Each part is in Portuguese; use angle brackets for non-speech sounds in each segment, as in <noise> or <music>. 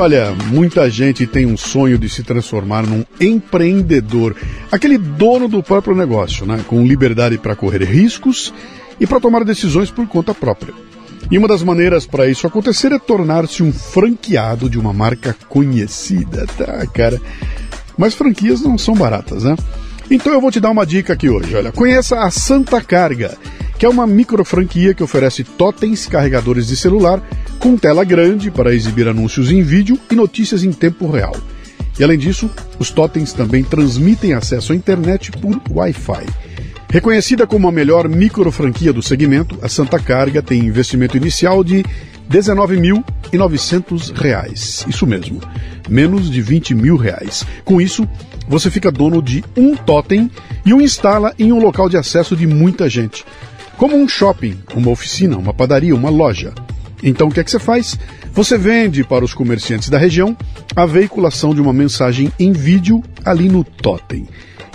Olha, muita gente tem um sonho de se transformar num empreendedor, aquele dono do próprio negócio, né? com liberdade para correr riscos e para tomar decisões por conta própria. E uma das maneiras para isso acontecer é tornar-se um franqueado de uma marca conhecida, tá, cara? Mas franquias não são baratas, né? Então eu vou te dar uma dica aqui hoje. Olha, conheça a Santa Carga, que é uma micro franquia que oferece totens carregadores de celular com tela grande para exibir anúncios em vídeo e notícias em tempo real. E além disso, os totens também transmitem acesso à internet por Wi-Fi. Reconhecida como a melhor micro franquia do segmento, a Santa Carga tem investimento inicial de R$ 19.900. Isso mesmo, menos de 20 mil reais. Com isso, você fica dono de um totem e o instala em um local de acesso de muita gente, como um shopping, uma oficina, uma padaria, uma loja. Então o que é que você faz? Você vende para os comerciantes da região a veiculação de uma mensagem em vídeo ali no totem.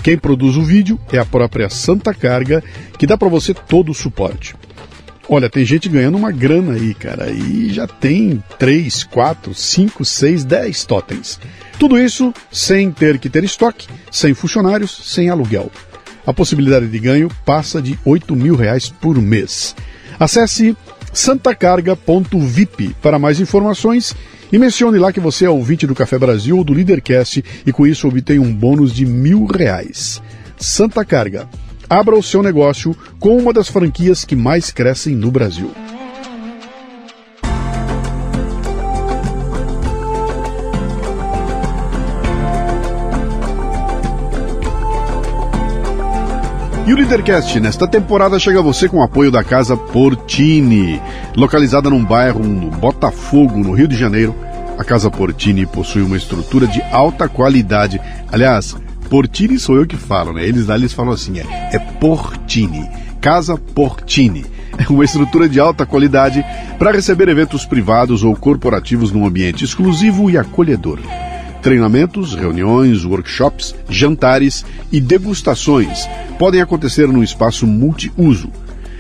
Quem produz o vídeo é a própria Santa Carga, que dá para você todo o suporte. Olha, tem gente ganhando uma grana aí, cara, e já tem 3, 4, 5, 6, 10 totens. Tudo isso sem ter que ter estoque, sem funcionários, sem aluguel. A possibilidade de ganho passa de 8 mil reais por mês. Acesse santacarga.vip para mais informações e mencione lá que você é ouvinte do Café Brasil ou do Leadercast e com isso obtém um bônus de mil reais. Santa Carga. Abra o seu negócio com uma das franquias que mais crescem no Brasil. E o Leadercast nesta temporada chega a você com o apoio da Casa Portini. Localizada num bairro no Botafogo, no Rio de Janeiro, a Casa Portini possui uma estrutura de alta qualidade. Aliás, Portini sou eu que falo, né? Eles lá eles falam assim, é, é Portini. Casa Portini. É uma estrutura de alta qualidade para receber eventos privados ou corporativos num ambiente exclusivo e acolhedor treinamentos, reuniões, workshops, jantares e degustações podem acontecer num espaço multiuso.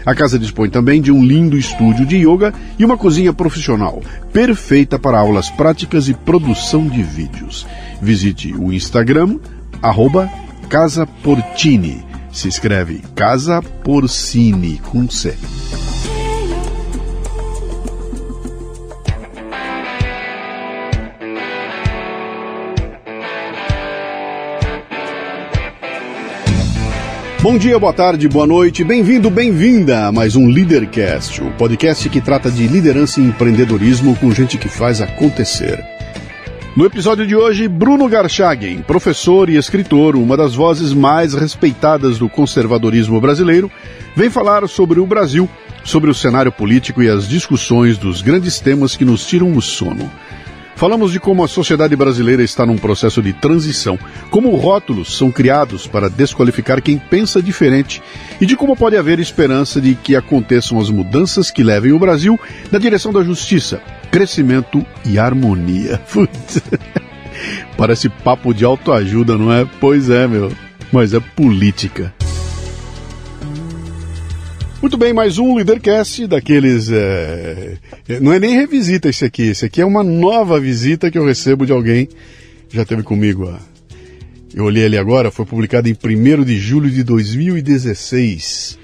A casa dispõe também de um lindo estúdio de yoga e uma cozinha profissional, perfeita para aulas práticas e produção de vídeos. Visite o Instagram, arroba Casa Portini. Se escreve Casa Porcini com C. Bom dia, boa tarde, boa noite, bem-vindo, bem-vinda a mais um Leadercast, o podcast que trata de liderança e empreendedorismo com gente que faz acontecer. No episódio de hoje, Bruno Garchagen, professor e escritor, uma das vozes mais respeitadas do conservadorismo brasileiro, vem falar sobre o Brasil, sobre o cenário político e as discussões dos grandes temas que nos tiram o sono. Falamos de como a sociedade brasileira está num processo de transição, como rótulos são criados para desqualificar quem pensa diferente e de como pode haver esperança de que aconteçam as mudanças que levem o Brasil na direção da justiça, crescimento e harmonia. <laughs> Putz. Parece papo de autoajuda, não é? Pois é, meu. Mas é política. Muito bem, mais um Leadercast daqueles. É... Não é nem revisita esse aqui, esse aqui é uma nova visita que eu recebo de alguém que já teve comigo. Eu olhei ali agora, foi publicado em 1 de julho de 2016,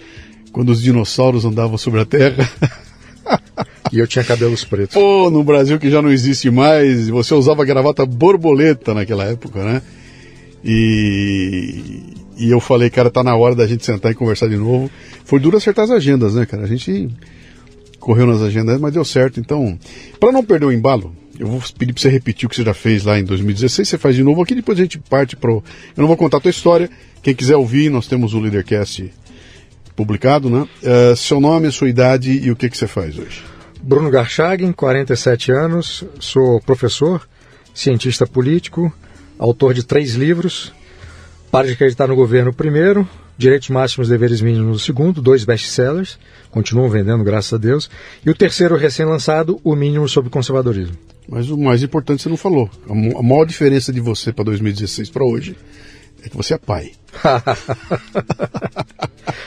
quando os dinossauros andavam sobre a Terra. <laughs> E eu tinha cabelos pretos. Pô, no Brasil que já não existe mais, você usava gravata borboleta naquela época, né? E, e eu falei, cara, tá na hora da gente sentar e conversar de novo. Foi duro acertar as agendas, né, cara? A gente correu nas agendas, mas deu certo. Então, para não perder o embalo, eu vou pedir para você repetir o que você já fez lá em 2016. Você faz de novo aqui, depois a gente parte pro. Eu não vou contar a tua história. Quem quiser ouvir, nós temos o Leadercast publicado, né? Uh, seu nome, sua idade e o que, que você faz hoje? Bruno Garchagen, 47 anos, sou professor, cientista político, autor de três livros, para de acreditar no governo primeiro, Direitos Máximos e Deveres Mínimos no segundo, dois best-sellers, continuam vendendo, graças a Deus. E o terceiro recém-lançado, O Mínimo sobre Conservadorismo. Mas o mais importante você não falou. A maior diferença de você para 2016 para hoje é que você é pai. <laughs>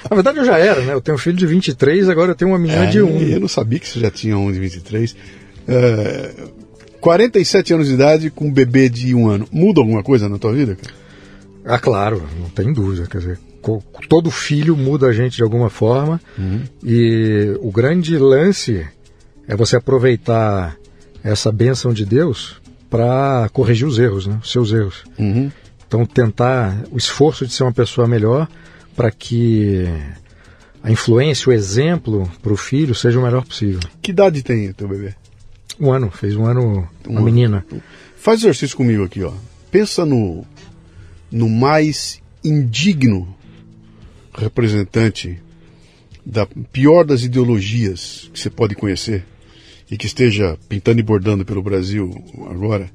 Na verdade eu já era, né? Eu tenho um filho de 23, agora eu tenho uma menina é, de 1. Eu não sabia que você já tinha um de 23. É, 47 anos de idade com um bebê de um ano. Muda alguma coisa na tua vida? Cara? Ah, claro, não tem dúvida. Quer dizer, todo filho muda a gente de alguma forma. Uhum. E o grande lance é você aproveitar essa bênção de Deus para corrigir os erros, né? os seus erros. Uhum. Então, tentar o esforço de ser uma pessoa melhor para que a influência, o exemplo para o filho seja o melhor possível. Que idade tem o teu bebê? Um ano, fez um ano, um uma ano. menina. Faz exercício comigo aqui, ó. Pensa no, no mais indigno representante da pior das ideologias que você pode conhecer e que esteja pintando e bordando pelo Brasil agora.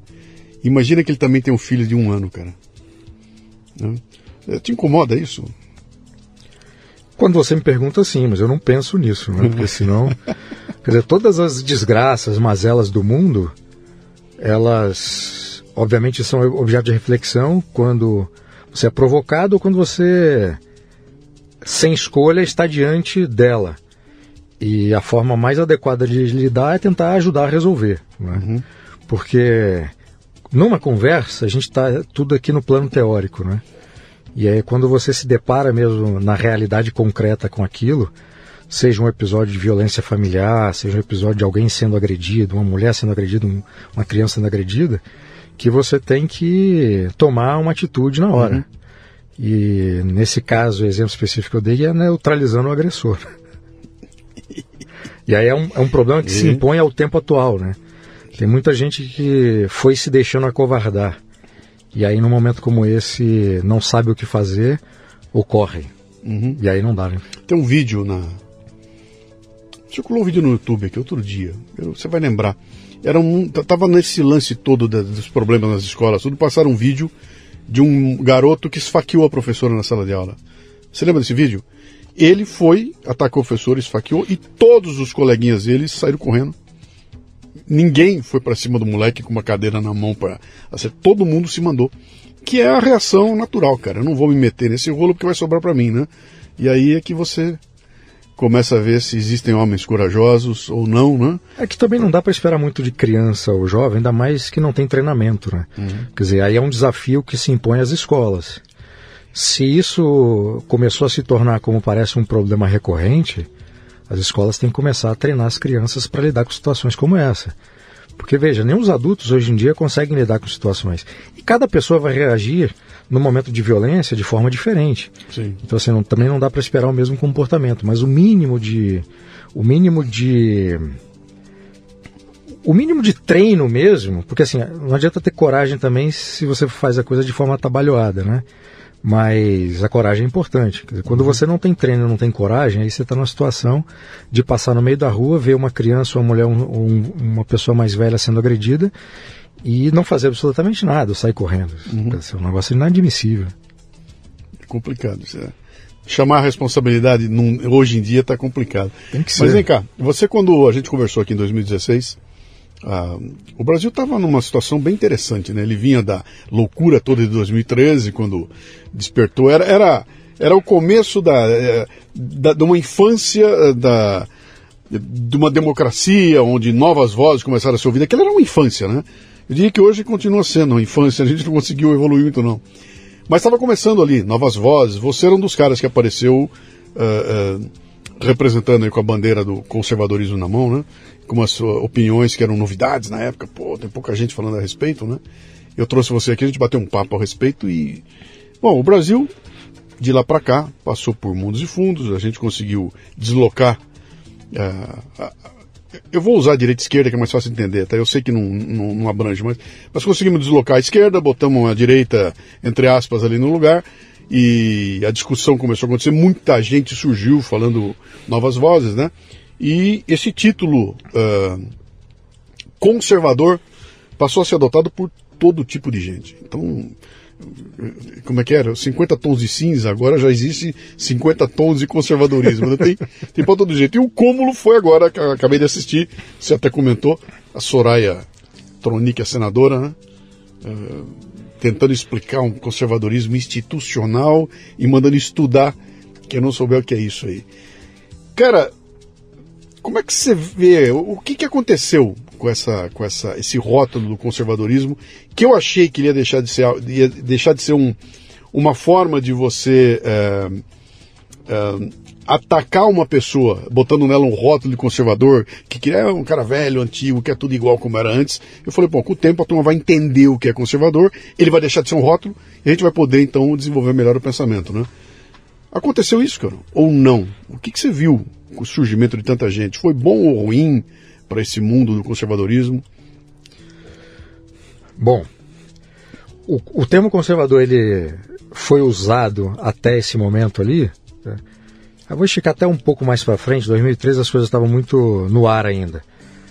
Imagina que ele também tem um filho de um ano, cara. Te incomoda isso? Quando você me pergunta, sim, mas eu não penso nisso, né? porque senão. quer dizer, todas as desgraças, mazelas do mundo, elas, obviamente, são objeto de reflexão quando você é provocado ou quando você, sem escolha, está diante dela. E a forma mais adequada de lidar é tentar ajudar a resolver. Né? Uhum. Porque numa conversa, a gente está tudo aqui no plano teórico, né? E aí, quando você se depara mesmo na realidade concreta com aquilo, seja um episódio de violência familiar, seja um episódio de alguém sendo agredido, uma mulher sendo agredida, uma criança sendo agredida, que você tem que tomar uma atitude na hora. Uhum. E nesse caso, o exemplo específico que eu dei é neutralizando o agressor. <laughs> e aí é um, é um problema que uhum. se impõe ao tempo atual, né? Tem muita gente que foi se deixando acovardar. E aí, num momento como esse, não sabe o que fazer, ocorre. Uhum. E aí não dá, né? Tem um vídeo na. Circulou um vídeo no YouTube aqui outro dia. Você vai lembrar. Era um. Tava nesse lance todo dos problemas nas escolas, tudo. Passaram um vídeo de um garoto que esfaqueou a professora na sala de aula. Você lembra desse vídeo? Ele foi, atacou o professor, esfaqueou e todos os coleguinhas dele saíram correndo ninguém foi para cima do moleque com uma cadeira na mão para todo mundo se mandou. Que é a reação natural, cara. Eu não vou me meter nesse rolo porque vai sobrar para mim, né? E aí é que você começa a ver se existem homens corajosos ou não, né? É que também não dá para esperar muito de criança ou jovem, ainda mais que não tem treinamento, né? Uhum. Quer dizer, aí é um desafio que se impõe às escolas. Se isso começou a se tornar, como parece, um problema recorrente, as escolas têm que começar a treinar as crianças para lidar com situações como essa. Porque veja, nem os adultos hoje em dia conseguem lidar com situações. E cada pessoa vai reagir no momento de violência de forma diferente. Sim. Então assim, não, também não dá para esperar o mesmo comportamento, mas o mínimo de o mínimo de o mínimo de treino mesmo, porque assim, não adianta ter coragem também se você faz a coisa de forma atabalhoada, né? Mas a coragem é importante. Dizer, quando você não tem treino, não tem coragem, aí você está numa situação de passar no meio da rua, ver uma criança, uma mulher, um, um, uma pessoa mais velha sendo agredida e não fazer absolutamente nada, sair correndo. Uhum. É um negócio inadmissível. É complicado. Isso é. Chamar a responsabilidade num, hoje em dia está complicado. Mas vem cá, você quando a gente conversou aqui em 2016, ah, o Brasil estava numa situação bem interessante, né? Ele vinha da loucura toda de 2013, quando despertou. Era, era, era o começo da, eh, da, de uma infância eh, da, de uma democracia, onde novas vozes começaram a ser ouvidas. Aquela era uma infância, né? Eu diria que hoje continua sendo uma infância, <laughs> a gente não conseguiu evoluir muito, não. Mas estava começando ali, novas vozes. Você era um dos caras que apareceu uh, uh, representando aí com a bandeira do conservadorismo na mão, né? Com umas opiniões que eram novidades na época. Pô, tem pouca gente falando a respeito, né? Eu trouxe você aqui, a gente bateu um papo a respeito e. Bom, o Brasil, de lá para cá, passou por mundos e fundos, a gente conseguiu deslocar. Uh, eu vou usar a direita e esquerda, que é mais fácil de entender, tá? Eu sei que não, não, não abrange, mas, mas conseguimos deslocar a esquerda, botamos a direita, entre aspas, ali no lugar, e a discussão começou a acontecer, muita gente surgiu falando novas vozes, né? E esse título uh, conservador passou a ser adotado por todo tipo de gente. Então, como é que era? 50 tons de cinza, agora já existe 50 tons de conservadorismo. Né? Tem, tem todo jeito. E o cúmulo foi agora, que acabei de assistir, você até comentou, a Soraya Tronic, a senadora, né? Uh, tentando explicar um conservadorismo institucional e mandando estudar quem não souber o que é isso aí. Cara, como é que você vê, o que, que aconteceu com, essa, com essa, esse rótulo do conservadorismo, que eu achei que ia deixar de ser, ia deixar de ser um, uma forma de você é, é, atacar uma pessoa, botando nela um rótulo de conservador, que é um cara velho, antigo, que é tudo igual como era antes. Eu falei, bom, com o tempo a turma vai entender o que é conservador, ele vai deixar de ser um rótulo, e a gente vai poder então desenvolver melhor o pensamento, né? Aconteceu isso, cara? Ou não? O que, que você viu o surgimento de tanta gente? Foi bom ou ruim para esse mundo do conservadorismo? Bom, o, o termo conservador ele foi usado até esse momento ali. Né? Eu vou esticar até um pouco mais para frente. 2013 as coisas estavam muito no ar ainda.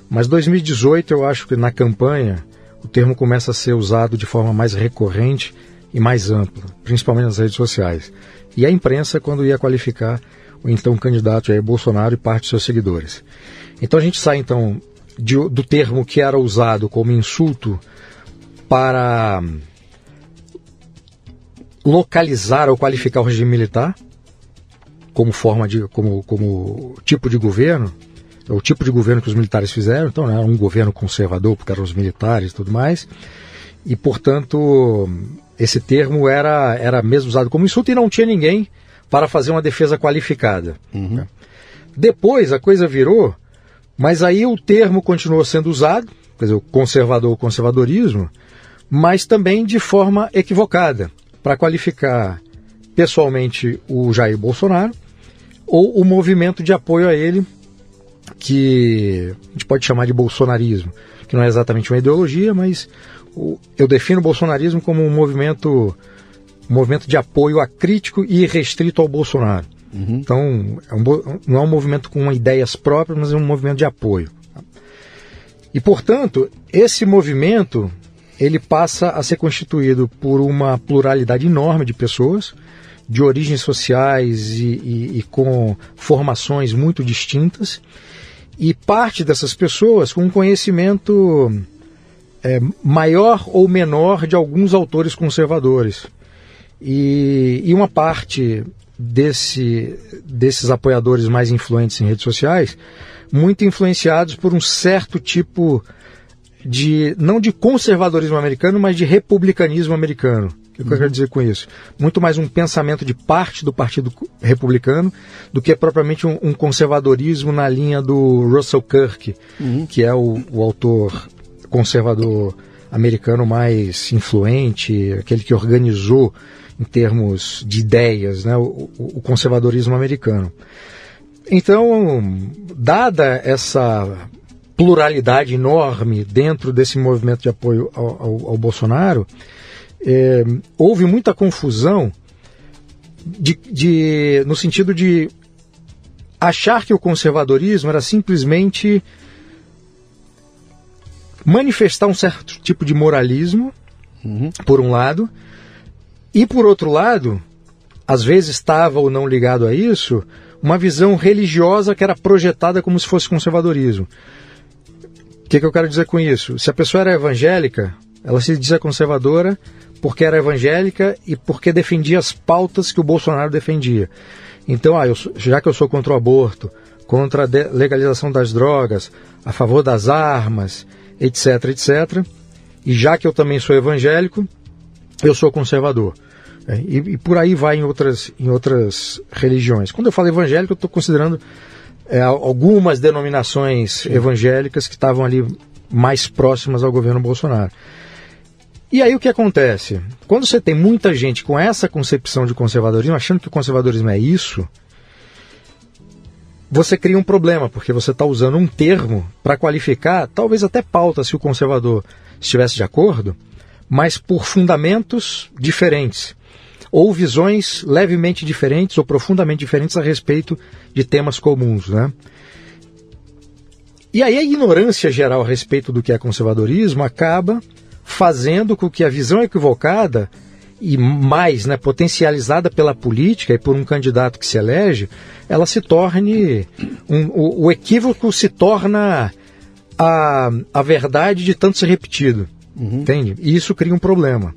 Mas 2018 eu acho que na campanha o termo começa a ser usado de forma mais recorrente e mais ampla, principalmente nas redes sociais. E a imprensa quando ia qualificar o então candidato Jair Bolsonaro e parte de seus seguidores. Então a gente sai então de, do termo que era usado como insulto para localizar ou qualificar o regime militar como forma de como, como tipo de governo o tipo de governo que os militares fizeram então era um governo conservador porque eram os militares e tudo mais e portanto esse termo era era mesmo usado como insulto e não tinha ninguém para fazer uma defesa qualificada uhum. depois a coisa virou mas aí o termo continuou sendo usado quer dizer o conservador o conservadorismo mas também de forma equivocada para qualificar pessoalmente o Jair Bolsonaro ou o movimento de apoio a ele, que a gente pode chamar de bolsonarismo, que não é exatamente uma ideologia, mas eu defino o bolsonarismo como um movimento, movimento de apoio acrítico e restrito ao Bolsonaro. Uhum. Então, é um, não é um movimento com ideias próprias, mas é um movimento de apoio. E, portanto, esse movimento ele passa a ser constituído por uma pluralidade enorme de pessoas, de origens sociais e, e, e com formações muito distintas, e parte dessas pessoas com um conhecimento é, maior ou menor de alguns autores conservadores. E, e uma parte desse, desses apoiadores mais influentes em redes sociais, muito influenciados por um certo tipo de não de conservadorismo americano, mas de republicanismo americano. O que uhum. eu quero dizer com isso? Muito mais um pensamento de parte do Partido Republicano do que propriamente um, um conservadorismo na linha do Russell Kirk, uhum. que é o, o autor conservador americano mais influente, aquele que organizou em termos de ideias né, o, o conservadorismo americano. Então, dada essa pluralidade enorme dentro desse movimento de apoio ao, ao, ao Bolsonaro, é, houve muita confusão de, de, no sentido de achar que o conservadorismo era simplesmente manifestar um certo tipo de moralismo, uhum. por um lado, e por outro lado, às vezes estava ou não ligado a isso, uma visão religiosa que era projetada como se fosse conservadorismo. O que, que eu quero dizer com isso? Se a pessoa era evangélica, ela se dizia conservadora porque era evangélica e porque defendia as pautas que o Bolsonaro defendia. Então, ah, eu, já que eu sou contra o aborto, contra a legalização das drogas, a favor das armas, etc, etc, e já que eu também sou evangélico, eu sou conservador. É, e, e, por aí vai em outras, em outras religiões. Quando eu falo evangélico, eu estou considerando é, algumas denominações Sim. evangélicas que estavam ali mais próximas ao governo Bolsonaro. E aí o que acontece? Quando você tem muita gente com essa concepção de conservadorismo, achando que o conservadorismo é isso, você cria um problema, porque você está usando um termo para qualificar, talvez até pauta se o conservador estivesse de acordo, mas por fundamentos diferentes ou visões levemente diferentes ou profundamente diferentes a respeito de temas comuns, né? E aí a ignorância geral a respeito do que é conservadorismo acaba fazendo com que a visão equivocada e mais né, potencializada pela política e por um candidato que se elege, ela se torne. Um, o, o, equívoco se torna a, a verdade de tanto ser repetido. Uhum. Entende? E isso cria um problema.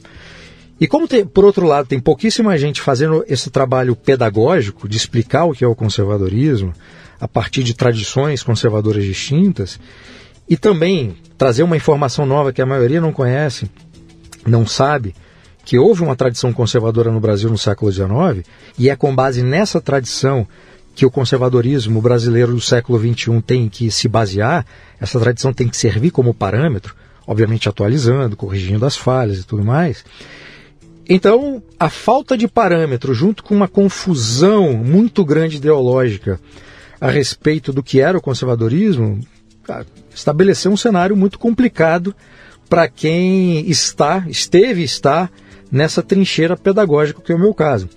E como, tem, por outro lado, tem pouquíssima gente fazendo esse trabalho pedagógico de explicar o que é o conservadorismo, a partir de tradições conservadoras distintas, e também trazer uma informação nova que a maioria não conhece, não sabe, que houve uma tradição conservadora no Brasil no século XIX, e é com base nessa tradição que o conservadorismo brasileiro do século XXI tem que se basear, essa tradição tem que servir como parâmetro, obviamente atualizando, corrigindo as falhas e tudo mais. Então, a falta de parâmetro, junto com uma confusão muito grande ideológica a respeito do que era o conservadorismo, estabeleceu um cenário muito complicado para quem está, esteve e está nessa trincheira pedagógica que é o meu caso.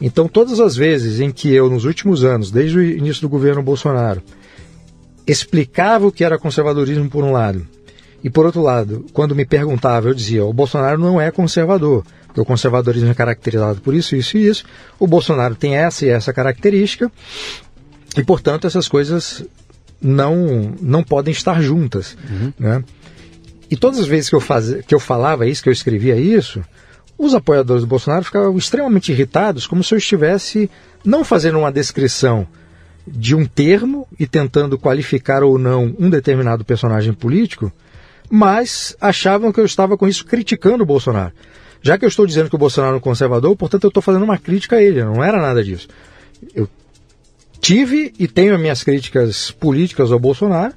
Então, todas as vezes em que eu, nos últimos anos, desde o início do governo Bolsonaro, explicava o que era conservadorismo por um lado, e por outro lado, quando me perguntava, eu dizia: o Bolsonaro não é conservador o conservadorismo é caracterizado por isso, isso e isso. O Bolsonaro tem essa e essa característica, e, portanto, essas coisas não, não podem estar juntas. Uhum. Né? E todas as vezes que eu, faz, que eu falava isso, que eu escrevia isso, os apoiadores do Bolsonaro ficavam extremamente irritados, como se eu estivesse não fazendo uma descrição de um termo e tentando qualificar ou não um determinado personagem político, mas achavam que eu estava com isso criticando o Bolsonaro. Já que eu estou dizendo que o Bolsonaro é um conservador, portanto eu estou fazendo uma crítica a ele, não era nada disso. Eu tive e tenho as minhas críticas políticas ao Bolsonaro,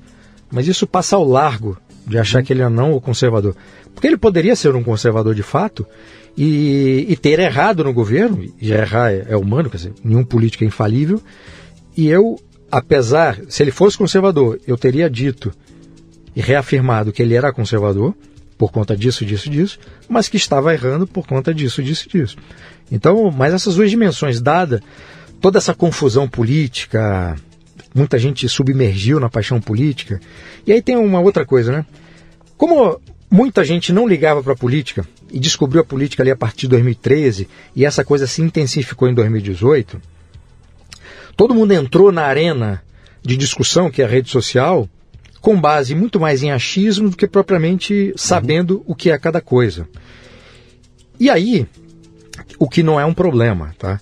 mas isso passa ao largo de achar que ele é não o conservador. Porque ele poderia ser um conservador de fato e, e ter errado no governo, e errar é, é humano, quer dizer, nenhum político é infalível, e eu, apesar, se ele fosse conservador, eu teria dito e reafirmado que ele era conservador, por conta disso, disso, disso, mas que estava errando por conta disso, disso, disso. Então, mas essas duas dimensões, dada toda essa confusão política, muita gente submergiu na paixão política. E aí tem uma outra coisa, né? Como muita gente não ligava para a política e descobriu a política ali a partir de 2013 e essa coisa se intensificou em 2018, todo mundo entrou na arena de discussão que é a rede social com base muito mais em achismo do que propriamente sabendo uhum. o que é cada coisa. E aí, o que não é um problema, tá?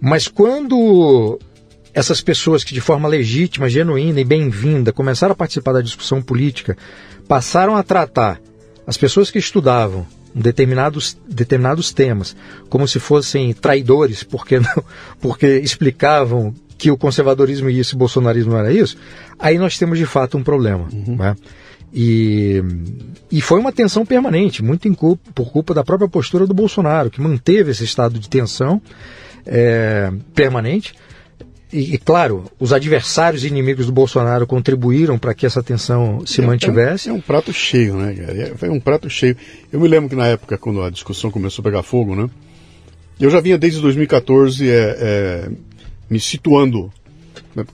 Mas quando essas pessoas que de forma legítima, genuína e bem-vinda começaram a participar da discussão política, passaram a tratar as pessoas que estudavam determinados, determinados temas como se fossem traidores, porque, não, <laughs> porque explicavam que o conservadorismo e o bolsonarismo era isso, aí nós temos de fato um problema. Uhum. Né? E, e foi uma tensão permanente, muito culpa, por culpa da própria postura do Bolsonaro, que manteve esse estado de tensão é, permanente. E, e, claro, os adversários e inimigos do Bolsonaro contribuíram para que essa tensão se é, mantivesse. É um, é um, prato cheio, né, cara? É, foi um prato cheio. Eu me lembro que na época, quando a discussão começou a pegar fogo, né? Eu já vinha desde 2014 é, é me situando.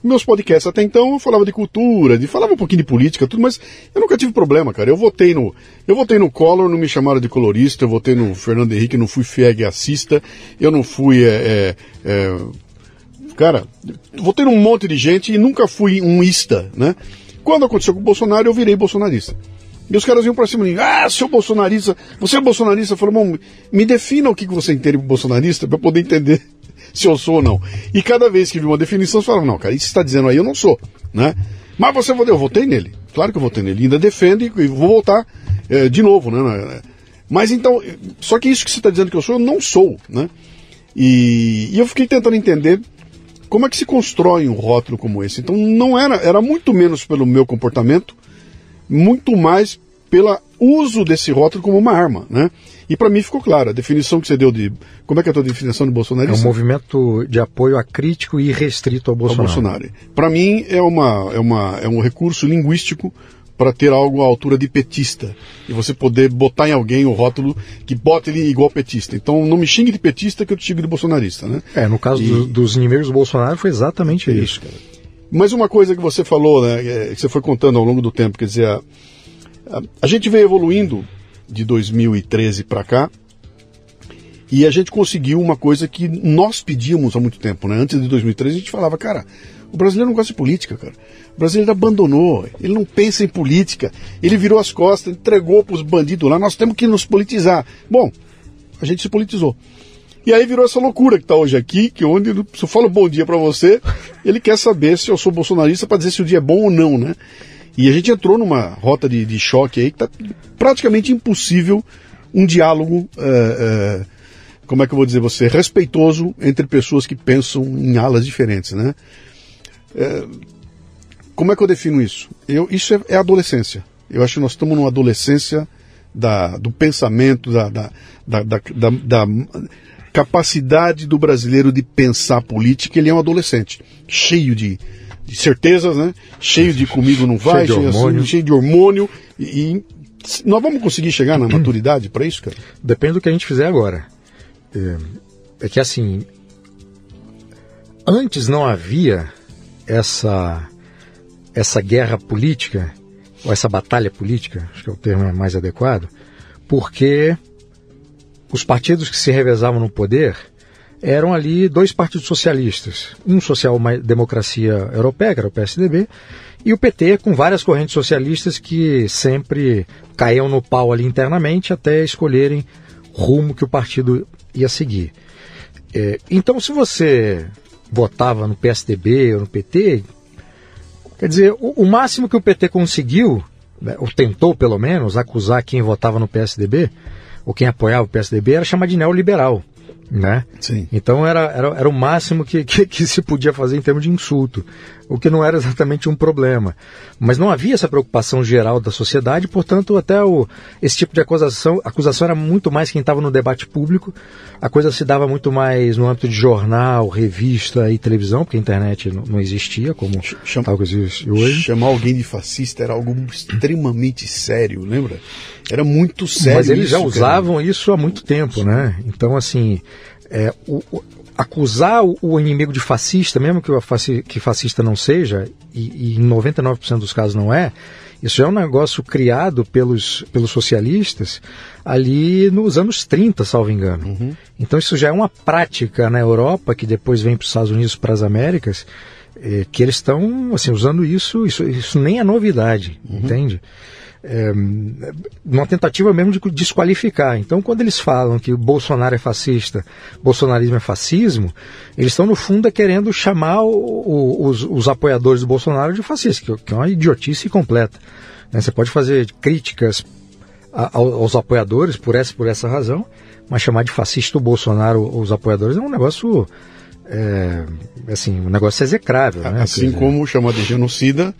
Meus podcasts até então eu falava de cultura, de falava um pouquinho de política, tudo, mas eu nunca tive problema, cara. Eu votei no, eu votei no Collor, não me chamaram de colorista, eu votei no Fernando Henrique, não fui FIEG assista, eu não fui, é, é, é, cara, votei num monte de gente e nunca fui um ista, né? Quando aconteceu com o Bolsonaro, eu virei bolsonarista. E os caras iam pra cima de mim, ah, seu bolsonarista, você é bolsonarista? Falei, bom, me defina o que você entende por bolsonarista para eu poder entender se eu sou ou não. E cada vez que vi uma definição, você fala, não, cara, isso que está dizendo aí eu não sou, né? Mas você votou, eu votei nele. Claro que eu votei nele. Ainda defende e vou voltar é, de novo, né? Mas então, só que isso que você está dizendo que eu sou, eu não sou, né? E, e eu fiquei tentando entender como é que se constrói um rótulo como esse. Então não era, era muito menos pelo meu comportamento, muito mais pelo uso desse rótulo como uma arma, né? E para mim ficou claro, a definição que você deu de. Como é que é a tua definição de Bolsonaro? É um movimento de apoio acrítico e restrito ao Bolsonaro. Ao Bolsonaro. Para mim é, uma, é, uma, é um recurso linguístico para ter algo à altura de petista. E você poder botar em alguém o rótulo que bota ele igual petista. Então não me xingue de petista que eu te xingo de bolsonarista, né? É, no caso e... do, dos inimigos do Bolsonaro foi exatamente isso. isso. Cara. Mas uma coisa que você falou, né, é, que você foi contando ao longo do tempo, quer dizer, a, a, gente veio evoluindo de 2013 para cá. E a gente conseguiu uma coisa que nós pedíamos há muito tempo, né? Antes de 2013 a gente falava, cara, o brasileiro não gosta de política, cara. O brasileiro abandonou, ele não pensa em política, ele virou as costas, entregou para os bandidos lá, nós temos que nos politizar. Bom, a gente se politizou. E aí virou essa loucura que está hoje aqui, que onde se eu falo bom dia para você, ele quer saber se eu sou bolsonarista para dizer se o dia é bom ou não, né? E a gente entrou numa rota de, de choque aí que tá praticamente impossível um diálogo, uh, uh, como é que eu vou dizer você, respeitoso entre pessoas que pensam em alas diferentes, né? Uh, como é que eu defino isso? Eu, isso é, é adolescência. Eu acho que nós estamos numa adolescência da, do pensamento, da, da, da capacidade do brasileiro de pensar política. Ele é um adolescente, cheio de, de certezas, né? Cheio de comigo não vai, cheio de hormônio, assim, cheio de hormônio e, e, nós vamos conseguir chegar na maturidade para isso, cara? Depende do que a gente fizer agora. É, é que assim, antes não havia essa essa guerra política ou essa batalha política, acho que é o termo mais adequado, porque os partidos que se revezavam no poder eram ali dois partidos socialistas, um social-democracia europeia, que era o PSDB, e o PT com várias correntes socialistas que sempre caíam no pau ali internamente até escolherem rumo que o partido ia seguir. É, então, se você votava no PSDB ou no PT, quer dizer, o, o máximo que o PT conseguiu, né, ou tentou pelo menos, acusar quem votava no PSDB, ou quem apoiava o PSDB, era chamar de neoliberal né? Sim. Então era, era, era o máximo que, que, que, se podia fazer em termos de insulto, o que não era exatamente um problema. Mas não havia essa preocupação geral da sociedade, portanto, até o, esse tipo de acusação, acusação era muito mais quem estava no debate público, a coisa se dava muito mais no âmbito de jornal, revista e televisão, porque a internet não, não existia como Chama, algo existe hoje. Chamar alguém de fascista era algo extremamente sério, lembra? Era muito sério. Mas eles isso, já usavam cara. isso há muito tempo, né? Então, assim, é, o, o, acusar o, inimigo de fascista, mesmo que, o faci, que fascista não seja, e, e em 99% dos casos não é, isso é um negócio criado pelos, pelos socialistas ali nos anos 30, salvo engano. Uhum. Então isso já é uma prática na Europa, que depois vem para os Estados Unidos, para as Américas, é, que eles estão assim, usando isso, isso, isso nem é novidade, uhum. entende? É, uma tentativa mesmo de desqualificar. Então, quando eles falam que o Bolsonaro é fascista, bolsonarismo é fascismo, eles estão, no fundo, querendo chamar o, o, os, os, apoiadores do Bolsonaro de fascista, que, é uma idiotice completa. Né? Você pode fazer críticas aos apoiadores por essa, por essa razão, mas chamar de fascista o Bolsonaro os apoiadores é um negócio. É, assim, um negócio execrável. Né? Assim como chamar de genocida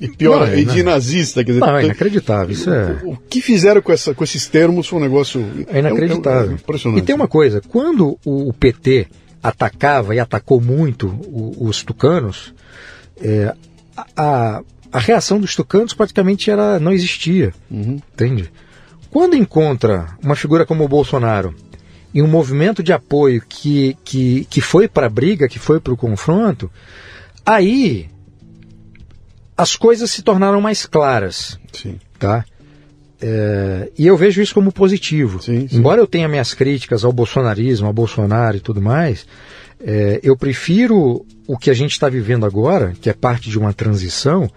e pior, não, e de não. nazista. Quer dizer, não, é inacreditável. Isso é... O que fizeram com, essa, com esses termos foi um negócio. É inacreditável. É, é impressionante. E tem uma coisa: quando o PT atacava e atacou muito os tucanos, é, a, a, reação dos tucanos praticamente era, não existia. Uhum. Entende? Quando encontra uma figura como o Bolsonaro e um movimento de apoio que, que, que foi para a briga, que foi para o confronto, aí as coisas se tornaram mais claras. Sim. Tá? É, e eu vejo isso como positivo. Sim, sim. Embora eu tenha minhas críticas ao bolsonarismo, ao Bolsonaro e tudo mais, é, eu prefiro o que a gente está vivendo agora, que é parte de uma transição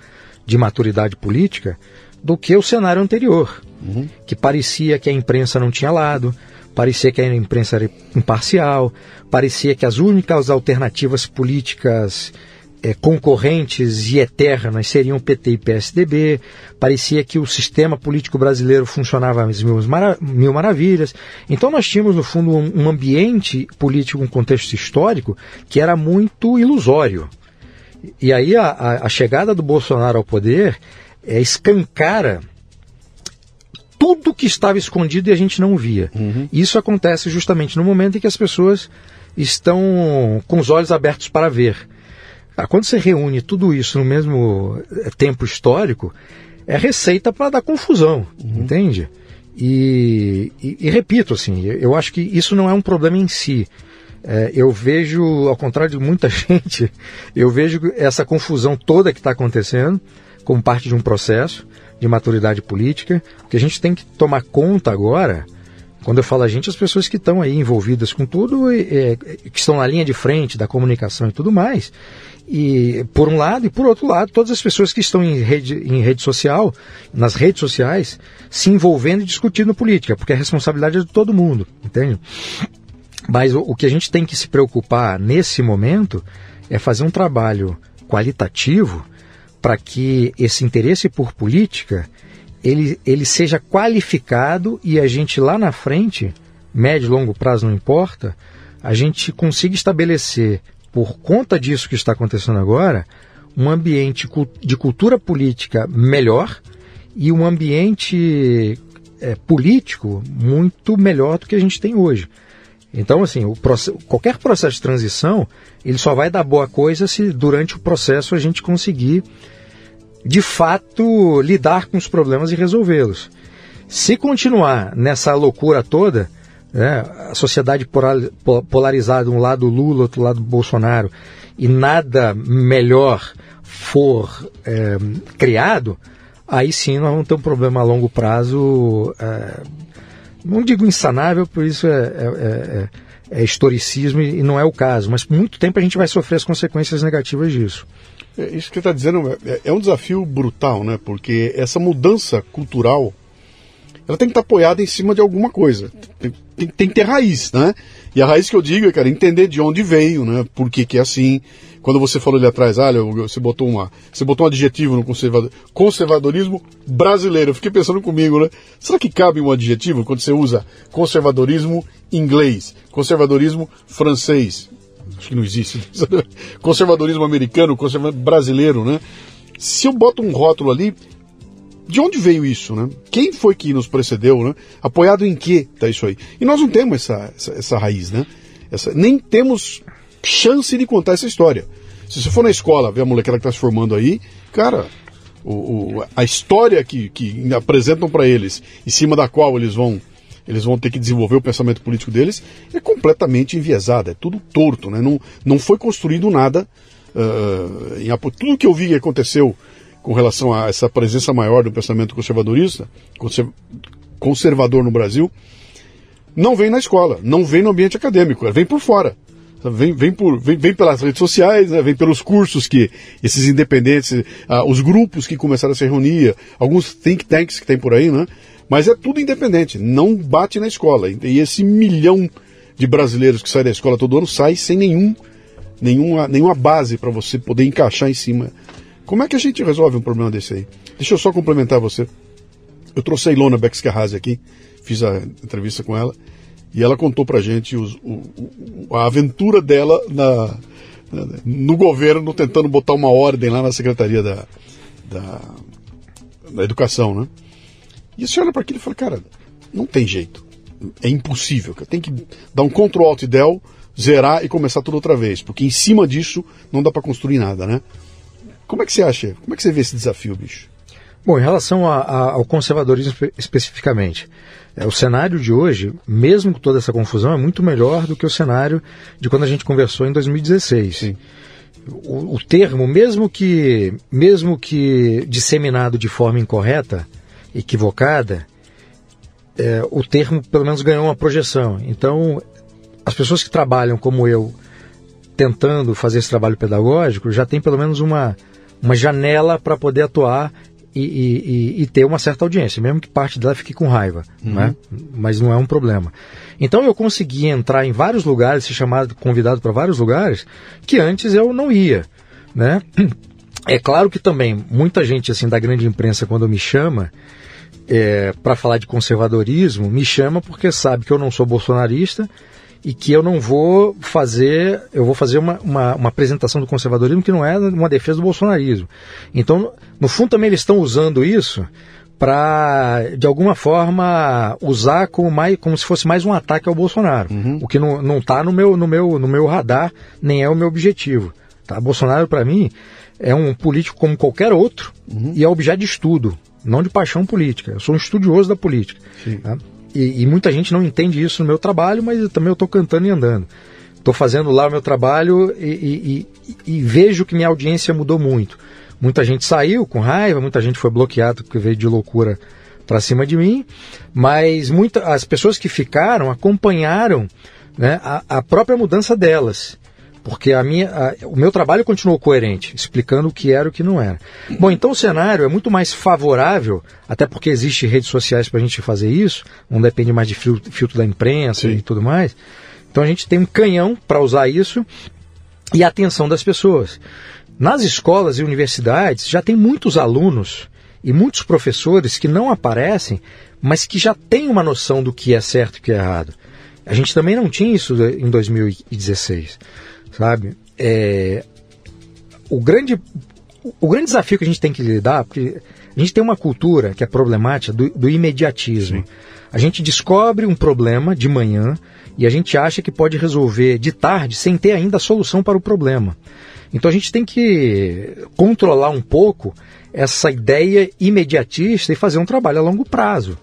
de maturidade política, do que o cenário anterior, uhum. que parecia que a imprensa não tinha lado, parecia que a imprensa era imparcial, parecia que as únicas alternativas políticas é, concorrentes e eternas seriam PT e PSDB. Parecia que o sistema político brasileiro funcionava às mil, mara mil maravilhas. Então nós tínhamos, no fundo, um, um ambiente político, um contexto histórico que era muito ilusório. E aí a, a, a chegada do Bolsonaro ao poder é, escancara tudo que estava escondido e a gente não via. Uhum. Isso acontece justamente no momento em que as pessoas estão com os olhos abertos para ver. Ah, quando você reúne tudo isso no mesmo eh, tempo histórico, é receita para dar confusão, uhum. entende? E, e, e, repito, assim, eu acho que isso não é um problema em si. É, eu vejo, ao contrário de muita <laughs> gente, eu vejo essa confusão toda que está acontecendo como parte de um processo de maturidade política, que a gente tem que tomar conta agora. Quando eu falo a gente, as pessoas que estão aí envolvidas com tudo, é, que estão na linha de frente da comunicação e tudo mais, e por um lado, e por outro lado, todas as pessoas que estão em rede, em rede social, nas redes sociais, se envolvendo e discutindo política, porque a responsabilidade é de todo mundo, entende? Mas o, o que a gente tem que se preocupar nesse momento é fazer um trabalho qualitativo para que esse interesse por política ele, ele seja qualificado e a gente lá na frente, médio longo prazo não importa, a gente consiga estabelecer, por conta disso que está acontecendo agora, um ambiente de cultura política melhor e um ambiente é, político muito melhor do que a gente tem hoje. Então, assim, o qualquer processo de transição, ele só vai dar boa coisa se durante o processo a gente conseguir, de fato, lidar com os problemas e resolvê-los. Se continuar nessa loucura toda, né, a sociedade polarizada, um lado Lula, outro lado Bolsonaro, e nada melhor for é, criado, aí sim nós vamos ter um problema a longo prazo, é, não digo insanável, por isso é, é, é, é historicismo e, não é o caso, mas por muito tempo a gente vai sofrer as consequências negativas disso. É, isso que você está dizendo é, é, um desafio brutal, né? Porque essa mudança cultural ela tem que estar apoiada em cima de alguma coisa. Tem, tem, tem, que ter raiz, né? E a raiz que eu digo é, cara, entender de onde veio, né? Por que, que é assim. Quando você falou ali atrás, olha, você botou uma, você botou um adjetivo no conservador, conservadorismo brasileiro. Eu fiquei pensando comigo, né? Será que cabe um adjetivo quando você usa conservadorismo inglês, conservadorismo francês? Acho que não existe. <laughs> conservadorismo americano, conservadorismo brasileiro, né? Se eu boto um rótulo ali, de onde veio isso, né? Quem foi que nos precedeu, né? Apoiado em que tá isso aí? E nós não temos essa, essa, essa raiz, né? Essa, nem temos chance de contar essa história. Se você for na escola ver a molecada que está se formando aí, cara, o, o, a história que, que apresentam para eles, em cima da qual eles vão eles vão ter que desenvolver o pensamento político deles, é completamente enviesada, é tudo torto, né? não, não foi construído nada. Uh, em, tudo que eu vi que aconteceu com relação a essa presença maior do pensamento conservadorista, conservador no Brasil, não vem na escola, não vem no ambiente acadêmico, vem por fora. Vem, vem, por, vem, vem pelas redes sociais, né? vem pelos cursos que esses independentes, ah, os grupos que começaram a se reunir, alguns think tanks que tem por aí, né? Mas é tudo independente, não bate na escola. E esse milhão de brasileiros que saem da escola todo ano sai sem nenhum, nenhuma, nenhuma base para você poder encaixar em cima como é que a gente resolve um problema desse aí? Deixa eu só complementar você. Eu trouxe a Ilona Bexcarrazi aqui, fiz a entrevista com ela, e ela contou pra gente os, o, a aventura dela na, na, no governo tentando botar uma ordem lá na Secretaria da, da, da Educação, né? E você olha para aquilo e fala, cara, não tem jeito. É impossível. Tem que dar um Ctrl Alt Del, zerar e começar tudo outra vez, porque em cima disso não dá para construir nada, né? Como é que você acha? Como é que você vê esse desafio, bicho? Bom, em relação a, a, ao conservadorismo espe especificamente, é, o cenário de hoje, mesmo com toda essa confusão, é muito melhor do que o cenário de quando a gente conversou em 2016. Sim. O, o termo, mesmo que, mesmo que disseminado de forma incorreta, equivocada, é, o termo pelo menos ganhou uma projeção. Então, as pessoas que trabalham como eu, tentando fazer esse trabalho pedagógico, já tem pelo menos uma, uma janela para poder atuar e, e, e, ter uma certa audiência, mesmo que parte dela fique com raiva, uhum. né? mas não é um problema. Então eu consegui entrar em vários lugares, ser chamado, convidado para vários lugares, que antes eu não ia. Né? <clears throat> É claro que também muita gente assim da grande imprensa, quando me chama é, para falar de conservadorismo, me chama porque sabe que eu não sou bolsonarista e que eu não vou fazer, eu vou fazer uma, uma, uma, apresentação do conservadorismo que não é uma defesa do bolsonarismo. Então, no fundo também eles estão usando isso para, de alguma forma, usar como, mais, como se fosse mais um ataque ao Bolsonaro, uhum. o que não está no meu, no, meu, no meu radar, nem é o meu objetivo. Tá? Bolsonaro, para mim, é um político como qualquer outro uhum. e é objeto de estudo, não de paixão política. Eu sou um estudioso da política. Tá? E, e, muita gente não entende isso no meu trabalho, mas também eu estou cantando e andando. Estou fazendo lá o meu trabalho e, e, e, vejo que minha audiência mudou muito. Muita gente saiu com raiva, muita gente foi bloqueada porque veio de loucura para cima de mim, mas muita, as pessoas que ficaram acompanharam né, a, a própria mudança delas porque a minha, a, o meu trabalho continuou coerente, explicando o que era e o que não era. Bom, então o cenário é muito mais favorável, até porque existe redes sociais para a gente fazer isso, não depende mais de filtro, filtro da imprensa Sim. e tudo mais. Então a gente tem um canhão para usar isso e a atenção das pessoas. Nas escolas e universidades já tem muitos alunos e muitos professores que não aparecem, mas que já têm uma noção do que é certo e o que é errado. A gente também não tinha isso em 2016, sabe? É, o, grande, o grande desafio que a gente tem que lidar, porque a gente tem uma cultura que é problemática do, do imediatismo. Sim. A gente descobre um problema de manhã e a gente acha que pode resolver de tarde sem ter ainda a solução para o problema. Então a gente tem que controlar um pouco essa ideia imediatista e fazer um trabalho a longo prazo.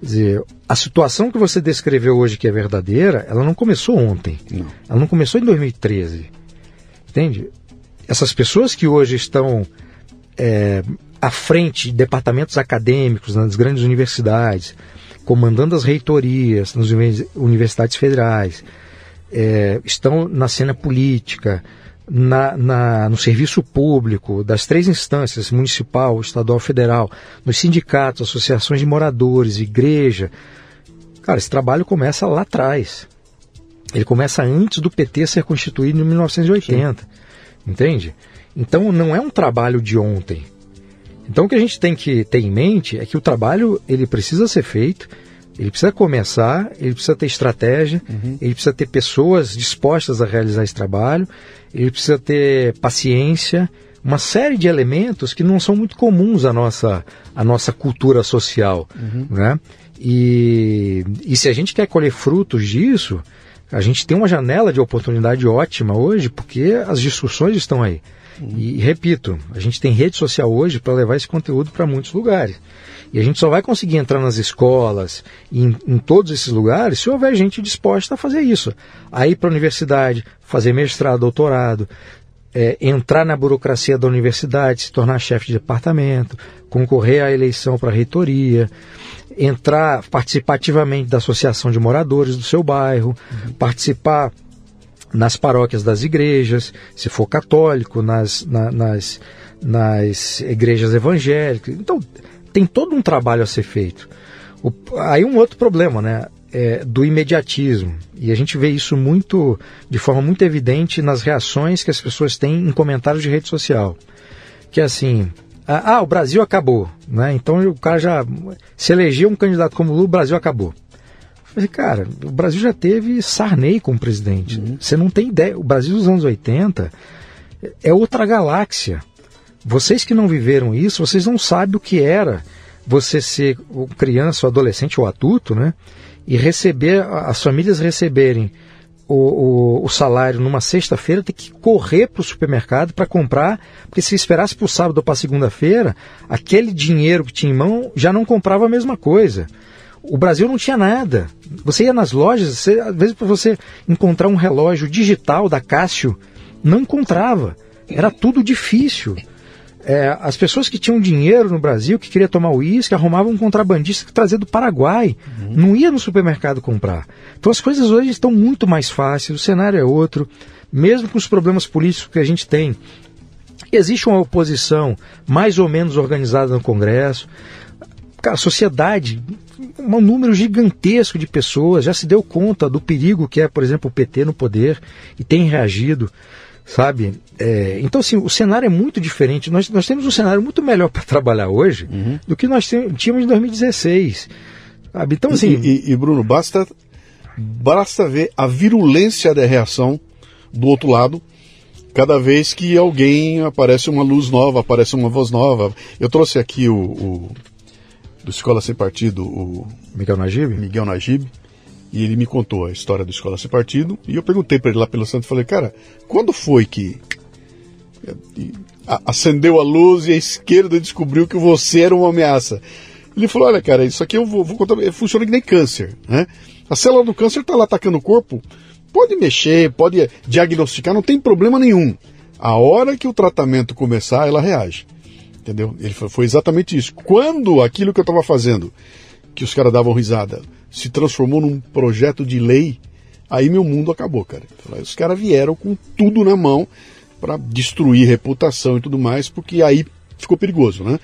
Quer dizer, a situação que você descreveu hoje que é verdadeira, ela não começou ontem. Não. Ela não começou em 2013. Entende? Essas pessoas que hoje estão é, à frente de departamentos acadêmicos nas grandes universidades, comandando as reitorias nas universidades federais, é, estão na cena política, na, na, no serviço público, das três instâncias, municipal, estadual, federal, nos sindicatos, associações de moradores, igreja. Cara, esse trabalho começa lá atrás. Ele começa antes do PT ser constituído em 1980. Sim. Entende? Então não é um trabalho de ontem. Então o que a gente tem que ter em mente é que o trabalho ele precisa ser feito, ele precisa começar, ele precisa ter estratégia, uhum. ele precisa ter pessoas dispostas a realizar esse trabalho, ele precisa ter paciência, uma série de elementos que não são muito comuns à nossa, à nossa cultura social. Uhum. Né? E, e se a gente quer colher frutos disso, a gente tem uma janela de oportunidade ótima hoje, porque as discussões estão aí. E repito, a gente tem rede social hoje para levar esse conteúdo para muitos lugares. E a gente só vai conseguir entrar nas escolas, em, em todos esses lugares, se houver gente disposta a fazer isso. A ir para a universidade, fazer mestrado, doutorado, é, entrar na burocracia da universidade, se tornar chefe de departamento, concorrer à eleição para a reitoria, entrar participativamente da associação de moradores do seu bairro, uhum. participar nas paróquias das igrejas, se for católico, nas, na, nas, nas igrejas evangélicas. Então, tem todo um trabalho a ser feito. O, aí um outro problema, né? É, do imediatismo. E a gente vê isso muito, de forma muito evidente nas reações que as pessoas têm em comentários de rede social. Que é assim, ah, ah o Brasil acabou. Né? Então o cara já se elegeu um candidato como Lula, o Brasil acabou. Eu falei, cara, o Brasil já teve Sarney como presidente. Uhum. Você não tem ideia. O Brasil dos anos 80 é outra galáxia. Vocês que não viveram isso, vocês não sabem o que era você ser criança, ou adolescente ou adulto, né? E receber, as famílias receberem o, o, o salário numa sexta-feira, ter que correr para o supermercado para comprar, porque se esperasse para o sábado ou para segunda-feira, aquele dinheiro que tinha em mão já não comprava a mesma coisa. O Brasil não tinha nada. Você ia nas lojas, você, às vezes para você encontrar um relógio digital da Cássio, não encontrava. Era tudo difícil. É, as pessoas que tinham dinheiro no Brasil, que queria tomar uísque, arrumavam um contrabandista que trazia do Paraguai. Uhum. Não ia no supermercado comprar. Então as coisas hoje estão muito mais fáceis, o cenário é outro. Mesmo com os problemas políticos que a gente tem, existe uma oposição mais ou menos organizada no Congresso. Cara, a sociedade, um número gigantesco de pessoas já se deu conta do perigo que é, por exemplo, o PT no poder e tem reagido sabe? É, então, assim, o cenário é muito diferente. Nós, nós temos um cenário muito melhor para trabalhar hoje uhum. do que nós tínhamos em 2016. Sabe? Então, assim. E, e, e, Bruno, basta, basta ver a virulência da reação do outro lado cada vez que alguém aparece uma luz nova, aparece uma voz nova. Eu trouxe aqui o, o do Escola Sem Partido, o Miguel Najib. Miguel Najib e ele me contou a história do Escola Sem Partido. E eu perguntei para ele lá pelo Santo, falei, cara, quando foi que acendeu a luz e a esquerda descobriu que você era uma ameaça? Ele falou, olha, cara, isso aqui eu vou, vou contar, funciona que nem câncer, né? A célula do câncer está lá atacando o corpo, pode mexer, pode diagnosticar, não tem problema nenhum. A hora que o tratamento começar, ela reage. Entendeu? Ele foi exatamente isso. Quando aquilo que eu estava fazendo, que os caras davam risada, se transformou num projeto de lei, aí meu mundo acabou, cara. Os caras vieram com tudo na mão para destruir reputação e tudo mais, porque aí ficou perigoso, né?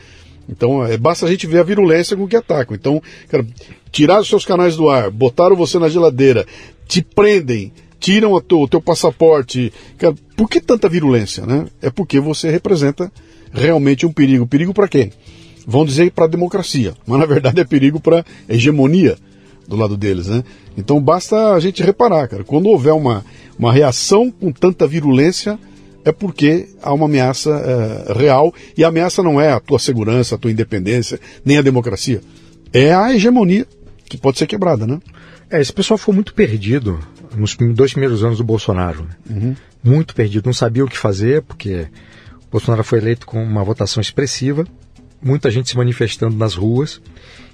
Então, é, basta a gente ver a virulência com que atacam. Então, cara, tiraram os seus canais do ar, botaram você na geladeira, te prendem, tiram o teu, o teu passaporte. Cara, por que tanta virulência, né? É porque você representa realmente um perigo. Perigo para quem? Vão dizer para a democracia, mas na verdade é perigo para a hegemonia do lado deles, né? Então basta a gente reparar, cara, quando houver uma, uma reação com tanta virulência, é porque há uma ameaça é, real, e a ameaça não é a tua segurança, a tua independência, nem a democracia. É a hegemonia que pode ser quebrada, né? É, esse pessoal ficou muito perdido nos dois primeiros anos do Bolsonaro. Né? Uhum. Muito perdido, não sabia o que fazer, porque o Bolsonaro foi eleito com uma votação expressiva, muita gente se manifestando nas ruas,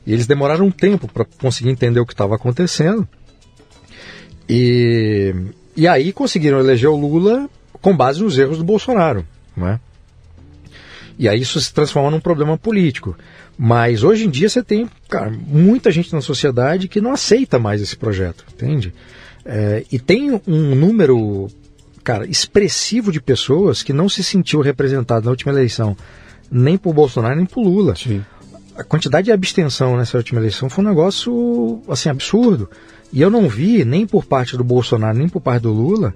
e eles demoraram um tempo para conseguir entender o que estava acontecendo. E, e aí conseguiram eleger o Lula com base nos erros do Bolsonaro. Não é? E aí isso se transforma num problema político. Mas hoje em dia você tem cara, muita gente na sociedade que não aceita mais esse projeto, entende? É, e tem um número, cara, expressivo de pessoas que não se sentiu representado na última eleição, nem por Bolsonaro nem por Lula. Sim. A quantidade de abstenção nessa última eleição foi um negócio assim absurdo. E eu não vi nem por parte do Bolsonaro nem por parte do Lula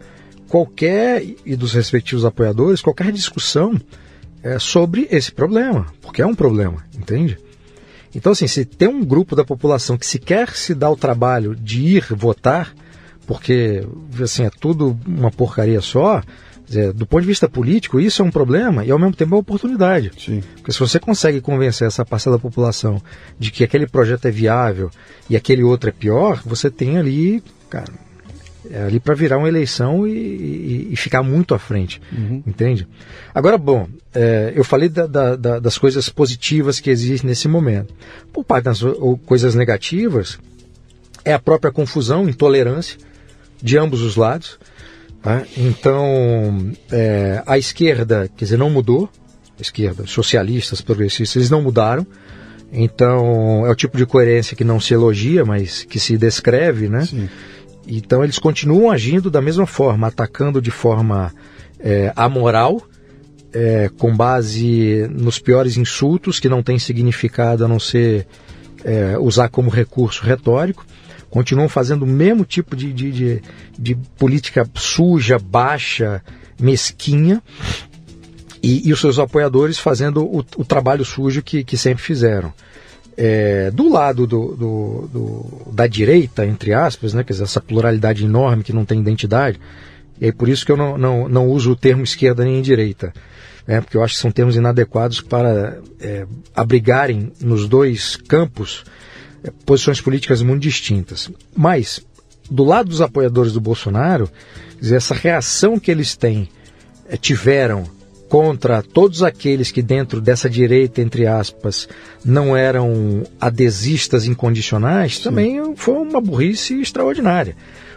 qualquer e dos respectivos apoiadores qualquer discussão é, sobre esse problema, porque é um problema, entende? Então, assim, se tem um grupo da população que sequer se dá o trabalho de ir votar, porque assim, é tudo uma porcaria só, dizer, do ponto de vista político, isso é um problema e ao mesmo tempo é uma oportunidade. Sim. Porque se você consegue convencer essa parcela da população de que aquele projeto é viável e aquele outro é pior, você tem ali, cara, é ali para virar uma eleição e, e, e, ficar muito à frente, uhum. entende? Agora, bom, é, eu falei da, da, da, das coisas positivas que existem nesse momento. Por parte das coisas negativas, é a própria confusão, intolerância de ambos os lados. Tá? Então, é, a esquerda, quer dizer, não mudou, a esquerda, socialistas, progressistas, eles não mudaram. Então, é o tipo de coerência que não se elogia, mas que se descreve, né? Sim. Então eles continuam agindo da mesma forma, atacando de forma é, amoral, é, com base nos piores insultos que não tem significado a não ser é, usar como recurso retórico. Continuam fazendo o mesmo tipo de, de, de, de política suja, baixa, mesquinha. E, e, os seus apoiadores fazendo o, o trabalho sujo que, que sempre fizeram. É, do lado do, do, do, da direita, entre aspas, né, quer dizer, essa pluralidade enorme que não tem identidade, e é por isso que eu não, não, não uso o termo esquerda nem direita, né, porque eu acho que são termos inadequados para é, abrigarem nos dois campos é, posições políticas muito distintas. Mas, do lado dos apoiadores do Bolsonaro, essa reação que eles têm, é, tiveram contra todos aqueles que dentro dessa direita, entre aspas, não eram adesistas incondicionais, Sim. também foi uma burrice extraordinária.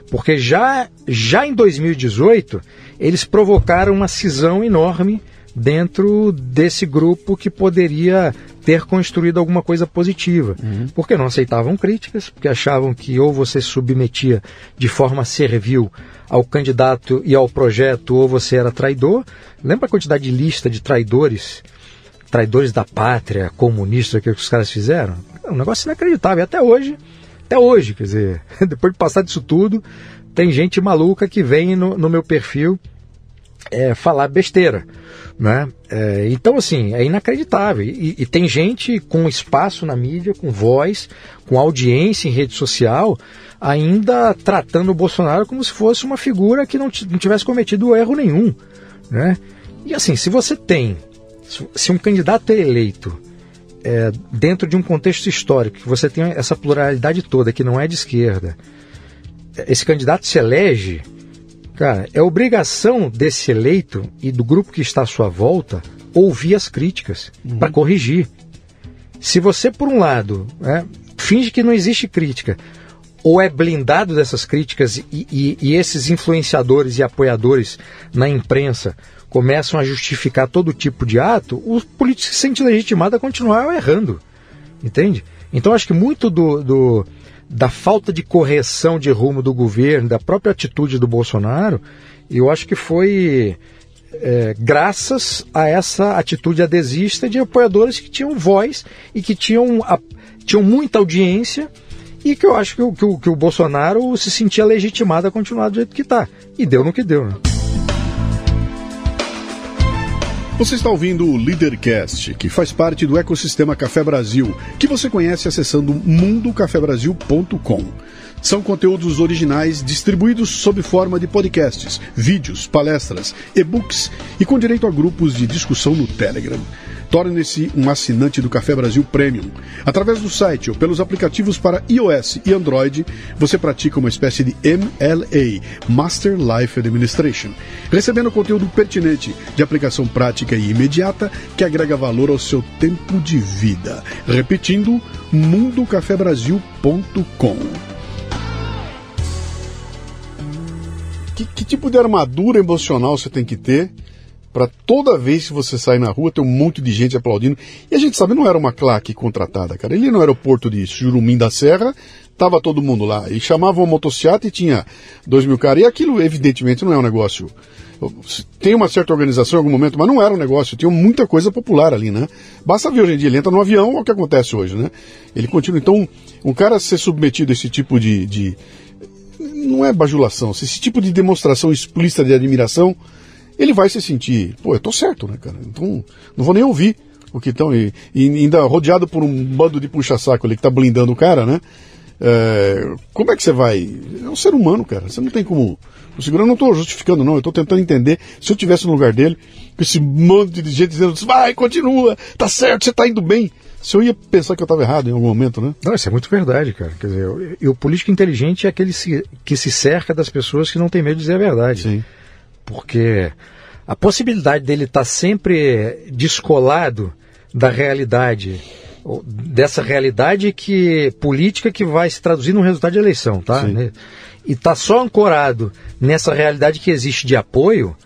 Porque já, já em 2018, eles provocaram uma cisão enorme dentro desse grupo que poderia ter construído alguma coisa positiva. Uhum. Porque não aceitavam críticas, porque achavam que ou você submetia de forma servil ao candidato e ao projeto, ou você era traidor. Lembra a quantidade de lista de traidores, traidores da pátria, comunistas, que os caras fizeram? É um negócio inacreditável. E até hoje, até hoje, quer dizer, <laughs> depois de passar disso tudo, tem gente maluca que vem no, no meu perfil é, falar besteira. Né? É, então, assim, é inacreditável. E, e, tem gente com espaço na mídia, com voz, com audiência em rede social, ainda tratando o Bolsonaro como se fosse uma figura que não, não tivesse cometido erro nenhum. Né? E assim, se você tem, se um candidato é eleito é, dentro de um contexto histórico, que você tem essa pluralidade toda, que não é de esquerda, esse candidato se elege Cara, é obrigação desse eleito e do grupo que está à sua volta ouvir as críticas uhum. para corrigir. Se você, por um lado, é, finge que não existe crítica, ou é blindado dessas críticas e, e, e, esses influenciadores e apoiadores na imprensa começam a justificar todo tipo de ato, o político se sente legitimado a continuar errando. Entende? Então acho que muito do, do da falta de correção de rumo do governo, da própria atitude do Bolsonaro, eu acho que foi é, graças a essa atitude adesista de apoiadores que tinham voz e que tinham, a, tinham muita audiência e que eu acho que o, que o, que o Bolsonaro se sentia legitimado a continuar do jeito que está. E deu no que deu, né? Você está ouvindo o Leadercast, que faz parte do ecossistema Café Brasil, que você conhece acessando mundocafebrasil.com. São conteúdos originais distribuídos sob forma de podcasts, vídeos, palestras, e-books e com direito a grupos de discussão no Telegram. Torne-se um assinante do Café Brasil Premium. Através do site ou pelos aplicativos para iOS e Android, você pratica uma espécie de MLA, Master Life Administration, recebendo conteúdo pertinente, de aplicação prática e imediata, que agrega valor ao seu tempo de vida. Repetindo, mundocafebrasil.com. Que, que tipo de armadura emocional você tem que ter para toda vez que você sai na rua ter um monte de gente aplaudindo. E a gente sabe, não era uma claque contratada, cara. Ele no aeroporto de Jurumim da Serra, tava todo mundo lá. E chamavam uma motocicleta e tinha dois mil caras. E aquilo, evidentemente, não é um negócio. Tem uma certa organização em algum momento, mas não era um negócio. Tinha muita coisa popular ali, né? Basta ver hoje em dia, ele entra no avião, é o que acontece hoje, né? Ele continua. Então, um cara ser submetido a esse tipo de. de não é bajulação, esse tipo de demonstração explícita de admiração ele vai se sentir, pô, eu tô certo, né, cara? Então, não vou nem ouvir o que estão. E, e, ainda rodeado por um bando de puxa-saco ali que tá blindando o cara, né? É, como é que você vai. É um ser humano, cara. Você não tem como. O segurança não estou justificando, não. Eu estou tentando entender. Se eu tivesse no lugar dele, com esse monte de gente dizendo, vai, continua, tá certo, você tá indo bem. Se eu ia pensar que eu estava errado em algum momento, né? Não, isso é muito verdade, cara. Quer dizer, e o político inteligente é aquele que se cerca das pessoas que não tem medo de dizer a verdade. Sim porque a possibilidade dele estar tá sempre descolado da realidade, dessa realidade que política que vai se traduzir no resultado de eleição, tá? Sim. E está só ancorado nessa realidade que existe de apoio,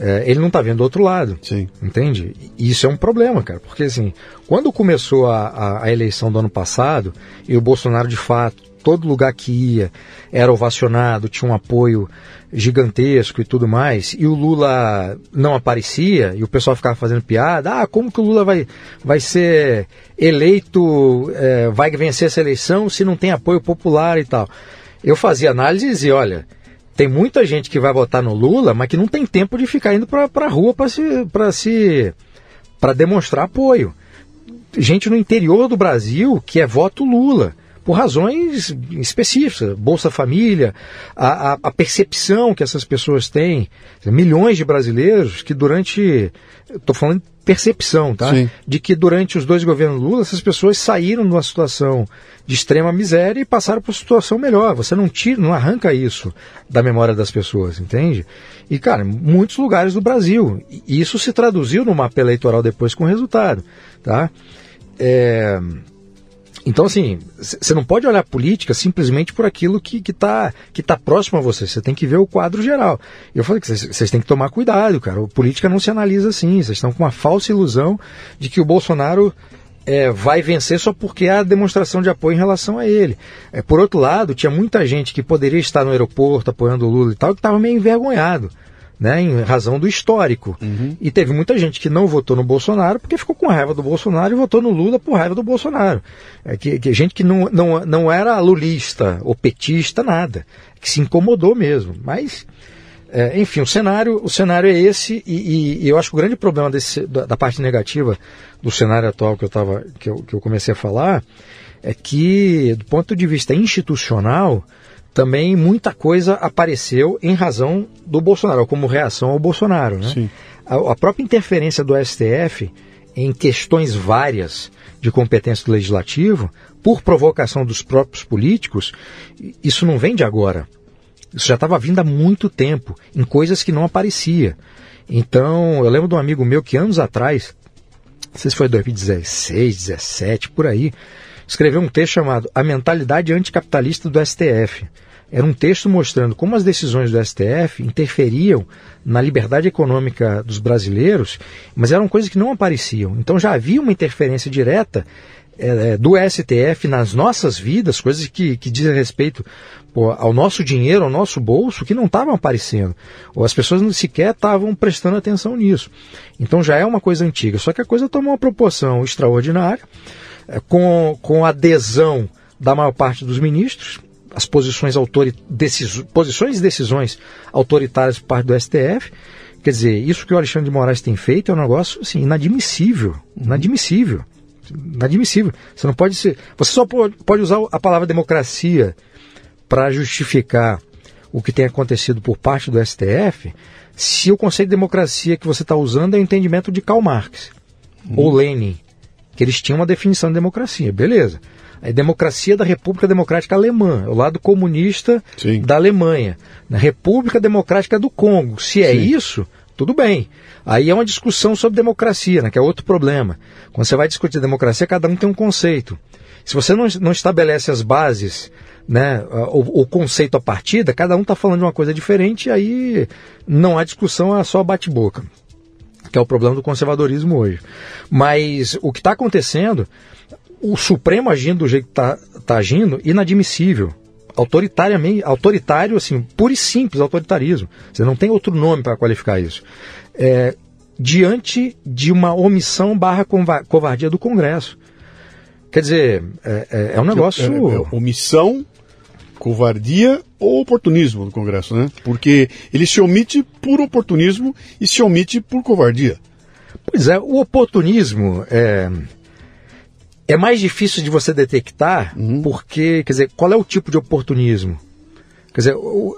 é, ele não está vendo do outro lado. Sim. Entende? E isso é um problema, cara. Porque assim, quando começou a, a, a eleição do ano passado, e o Bolsonaro de fato todo lugar que ia era ovacionado, tinha um apoio gigantesco e tudo mais, e o Lula não aparecia, e o pessoal ficava fazendo piada, ah, como que o Lula vai, vai ser eleito, é, vai vencer essa eleição se não tem apoio popular e tal. Eu fazia análise e olha, tem muita gente que vai votar no Lula, mas que não tem tempo de ficar indo para a rua para se, para se, para demonstrar apoio. Gente no interior do Brasil que é voto Lula por razões específicas, Bolsa Família, a, a, a, percepção que essas pessoas têm, milhões de brasileiros que durante, estou falando percepção, tá? Sim. De que durante os dois governos Lula essas pessoas saíram de uma situação de extrema miséria e passaram para uma situação melhor. Você não tira, não arranca isso da memória das pessoas, entende? E cara, muitos lugares do Brasil, e isso se traduziu no mapa eleitoral depois com resultado, tá? É, então, assim, você não pode olhar política simplesmente por aquilo que está que tá próximo a você. Você tem que ver o quadro geral. Eu falei que vocês têm que tomar cuidado, cara. A política não se analisa assim. Vocês estão com uma falsa ilusão de que o Bolsonaro é, vai vencer só porque há demonstração de apoio em relação a ele. É, por outro lado, tinha muita gente que poderia estar no aeroporto apoiando o Lula e tal, que estava meio envergonhado né, em razão do histórico. Uhum. E teve muita gente que não votou no Bolsonaro porque ficou com raiva do Bolsonaro e votou no Lula por raiva do Bolsonaro. É que, que gente que não, não, não era lulista ou petista, nada, que se incomodou mesmo. Mas, é, enfim, o cenário, o cenário é esse e, e, e eu acho que o grande problema desse, da, da, parte negativa do cenário atual que eu, tava, que, eu, que eu comecei a falar é que, do ponto de vista institucional, também muita coisa apareceu em razão do Bolsonaro, como reação ao Bolsonaro. Né? A, a, própria interferência do STF em questões várias de competência do legislativo, por provocação dos próprios políticos, isso não vem de agora. Isso já estava vindo há muito tempo, em coisas que não aparecia. Então, eu lembro de um amigo meu que anos atrás, não sei se foi 2016, 17, por aí, escreveu um texto chamado A Mentalidade Anticapitalista do STF. Era um texto mostrando como as decisões do STF interferiam na liberdade econômica dos brasileiros, mas eram coisas que não apareciam. Então já havia uma interferência direta é, do STF nas nossas vidas, coisas que, que dizem respeito pô, ao nosso dinheiro, ao nosso bolso, que não estavam aparecendo. Ou as pessoas não sequer estavam prestando atenção nisso. Então já é uma coisa antiga. Só que a coisa tomou uma proporção extraordinária, com, com adesão da maior parte dos ministros, as posições, autori decis posições e decisões autoritárias por parte do STF. Quer dizer, isso que o Alexandre de Moraes tem feito é um negócio assim, inadmissível. Inadmissível. Inadmissível. Você não pode ser. Você só pode, usar a palavra democracia para justificar o que tem acontecido por parte do STF se o conceito de democracia que você está usando é o entendimento de Karl Marx ou Lenin, que eles tinham uma definição de democracia. Beleza. A democracia da República Democrática Alemã, o lado comunista Sim. da Alemanha, na República Democrática do Congo. Se é Sim. isso, tudo bem. Aí é uma discussão sobre democracia, né, que é outro problema. Quando você vai discutir democracia, cada um tem um conceito. Se você não, não estabelece as bases, né, o, o conceito a partida, cada um está falando de uma coisa diferente, aí não há discussão, é só bate-boca. Que é o problema do conservadorismo hoje. Mas o que está acontecendo o Supremo agindo do jeito que está tá agindo, inadmissível. Autoritariamente, autoritário, assim, puro e simples autoritarismo. Você não tem outro nome para qualificar isso. É, diante de uma omissão barra covardia do Congresso. Quer dizer, é, é, é um negócio. É, é, omissão, covardia oportunismo do Congresso, né? Porque ele se omite por oportunismo e se omite por covardia. Pois é, o oportunismo é é mais difícil de você detectar, uhum. porque, quer dizer, qual é o tipo de oportunismo? Quer dizer, o, o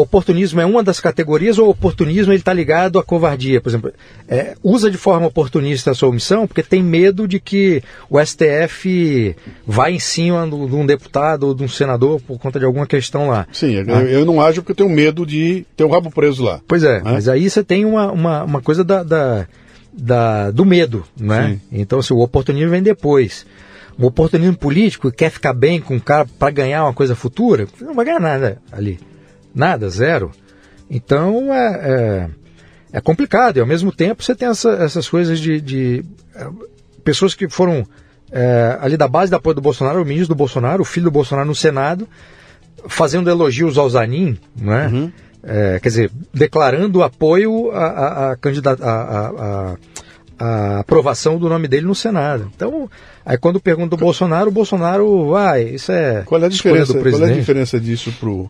oportunismo é uma das categorias ou o oportunismo está ligado à covardia? Por exemplo, é, usa de forma oportunista a sua omissão porque tem medo de que o STF vá em cima de um deputado ou de um senador por conta de alguma questão lá. Sim, ah. eu, eu, não acho porque eu tenho medo de ter o um rabo preso lá. Pois é, mas aí você tem uma, uma, uma coisa da, da da, do medo, né? Então, assim, o oportunismo vem depois. O oportunismo político quer ficar bem com o cara para ganhar uma coisa futura, não vai ganhar nada ali. Nada, zero. Então, é, é, é complicado. E, ao mesmo tempo, você tem essa, essas coisas de, de é, pessoas que foram é, ali da base da apoio do Bolsonaro, o ministro do Bolsonaro, o filho do Bolsonaro no Senado, fazendo elogios ao Zanin, né? Uhum é, quer dizer, declarando apoio à, à, à, à, aprovação do nome dele no Senado. Então, aí quando pergunta do Bolsonaro, o Bolsonaro, vai, isso é. Qual é a diferença, qual é a diferença disso pro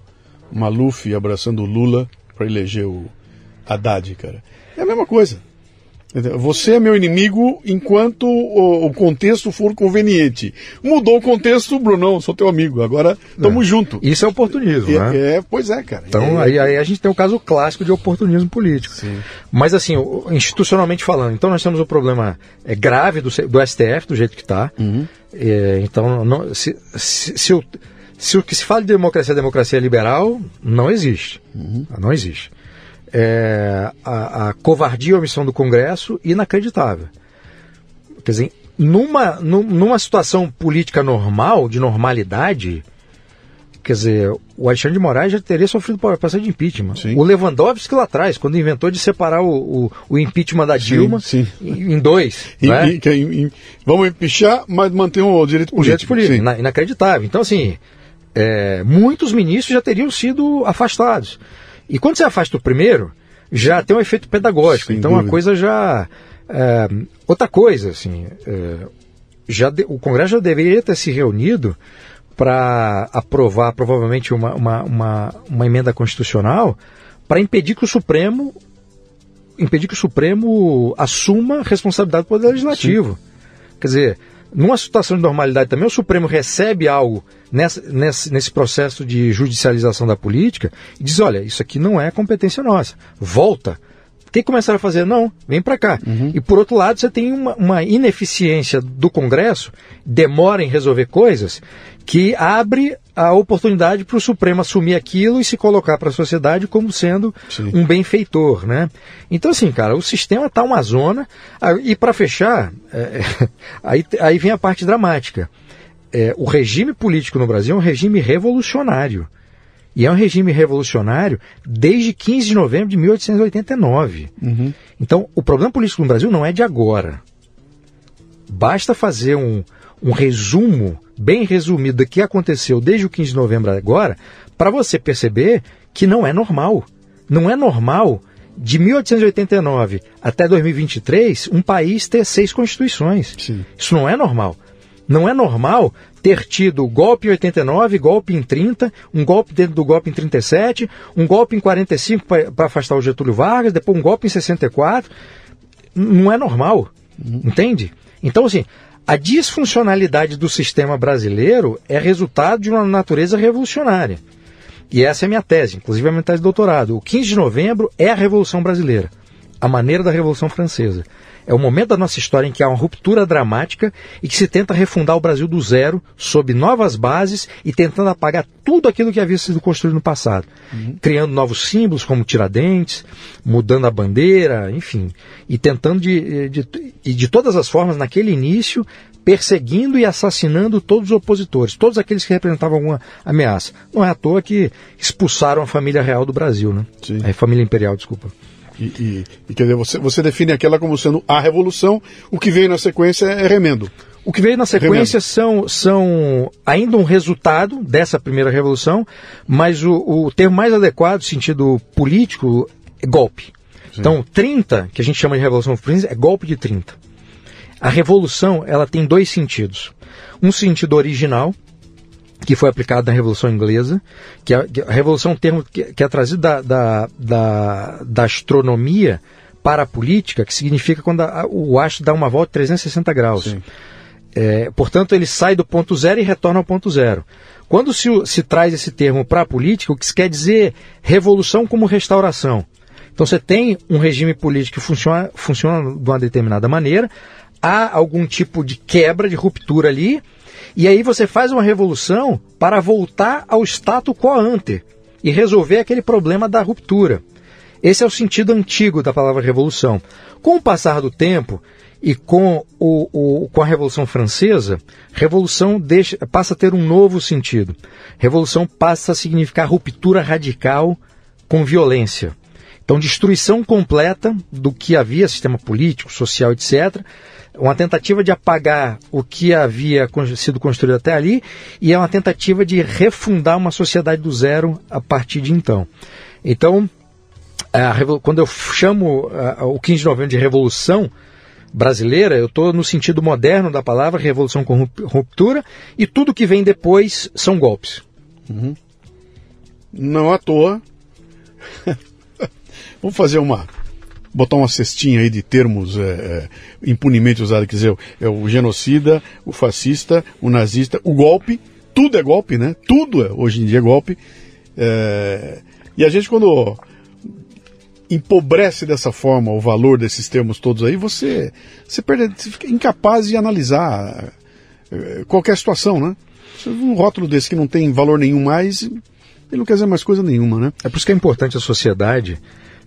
Maluf abraçando o Lula para eleger o Haddad, cara? É a mesma coisa. Você é meu inimigo enquanto o, contexto for conveniente. Mudou o contexto, Brunão, sou teu amigo. Agora estamos é. juntos. Isso é oportunismo, é, né? É, pois é, cara. Então é, aí, aí, a gente tem o caso clássico de oportunismo político. Sim. Mas assim, institucionalmente falando, então nós temos o problema é, grave do, do STF, do jeito que está. Uhum. É, então, não, se, se, se, o, se o que se fala de democracia, democracia liberal, não existe. Uhum. Não existe é, a, a, covardia e omissão do Congresso inacreditável. Quer dizer, numa, numa situação política normal, de normalidade, quer dizer, o Alexandre de Moraes já teria sofrido processo de impeachment. Sim. O Lewandowski lá atrás, quando inventou de separar o, o, o impeachment da Dilma sim, sim. Em, dois. né? em, vamos empichar, mas manter o direito político. O direito político, inacreditável. Então, assim, é, muitos ministros já teriam sido afastados. E quando você afasta o primeiro, já tem um efeito pedagógico. Sem então dúvida. a coisa já. É, outra coisa, assim. É, já de, o Congresso já deveria ter se reunido para aprovar provavelmente uma, uma, uma, uma emenda constitucional para impedir que o Supremo impedir que o Supremo assuma responsabilidade do Poder Legislativo. Sim. Quer dizer, numa situação de normalidade também, o Supremo recebe algo nessa, nesse, nesse processo de judicialização da política e diz: olha, isso aqui não é competência nossa, volta. O que começaram a fazer? Não, vem para cá. Uhum. E por outro lado, você tem uma, uma ineficiência do Congresso, demora em resolver coisas, que abre a oportunidade para o Supremo assumir aquilo e se colocar para a sociedade como sendo Sim. um benfeitor, né? Então, assim, cara, o sistema está uma zona. Ah, e para fechar, é, <laughs> aí, aí vem a parte dramática. É, o regime político no Brasil é um regime revolucionário. E é um regime revolucionário desde 15 de novembro de 1889. Uhum. Então, o problema político no Brasil não é de agora. Basta fazer um, um resumo bem resumido do que aconteceu desde o 15 de novembro agora, para você perceber que não é normal. Não é normal de 1889 até 2023 um país ter seis constituições. Sim. Isso não é normal. Não é normal ter tido golpe em 89, golpe em 30, um golpe dentro do golpe em 37, um golpe em 45 para afastar o Getúlio Vargas, depois um golpe em 64. Não é normal, entende? Então, assim, a disfuncionalidade do sistema brasileiro é resultado de uma natureza revolucionária. E essa é a minha tese, inclusive a minha tese de doutorado. O 15 de novembro é a Revolução Brasileira, a maneira da Revolução Francesa. É o momento da nossa história em que há uma ruptura dramática e que se tenta refundar o Brasil do zero, sob novas bases e tentando apagar tudo aquilo que havia sido construído no passado. Uhum. Criando novos símbolos como Tiradentes, mudando a bandeira, enfim. E tentando de, de, de, de todas as formas, naquele início, perseguindo e assassinando todos os opositores, todos aqueles que representavam alguma ameaça. Não é à toa que expulsaram a família real do Brasil, né? Sim. A família imperial, desculpa. E, e, e, quer dizer, você, você define aquela como sendo a revolução, o que veio na sequência é remendo. O que veio na sequência são, são ainda um resultado dessa primeira revolução, mas o, o termo mais adequado, sentido político, é golpe. Sim. Então, 30, que a gente chama de Revolução Francesa, é golpe de 30. A revolução ela tem dois sentidos. Um sentido original, que foi aplicado na Revolução Inglesa, que a, a Revolução é um termo que, que é trazido da, da, da, da, astronomia para a política, que significa quando a, o astro dá uma volta de 360 graus. É, portanto, ele sai do ponto zero e retorna ao ponto zero. Quando se, se traz esse termo para a política, o que se quer dizer revolução como restauração. Então você tem um regime político que funciona, funciona de uma determinada maneira, há algum tipo de quebra, de ruptura ali, e aí você faz uma revolução para voltar ao status quo ante e resolver aquele problema da ruptura. Esse é o sentido antigo da palavra revolução. Com o passar do tempo e com, o, o com a Revolução Francesa, revolução deixa, passa a ter um novo sentido. Revolução passa a significar ruptura radical com violência. Então, destruição completa do que havia, sistema político, social, etc., uma tentativa de apagar o que havia sido construído até ali e é uma tentativa de refundar uma sociedade do zero a partir de então. Então, quando eu chamo o 15 de novembro de revolução brasileira, eu estou no sentido moderno da palavra, revolução com ruptura, e tudo que vem depois são golpes. Uhum. Não à toa. <laughs> Vamos fazer uma botar uma cestinha aí de termos é, é, impunemente usados, quer dizer, é o genocida, o fascista, o nazista, o golpe, tudo é golpe, né? Tudo é, hoje em dia é golpe. É, e a gente quando empobrece dessa forma o valor desses termos todos aí, você, você, perde, você fica incapaz de analisar é, qualquer situação, né? Um rótulo desse que não tem valor nenhum mais, ele não quer dizer mais coisa nenhuma, né? É por isso que é importante a sociedade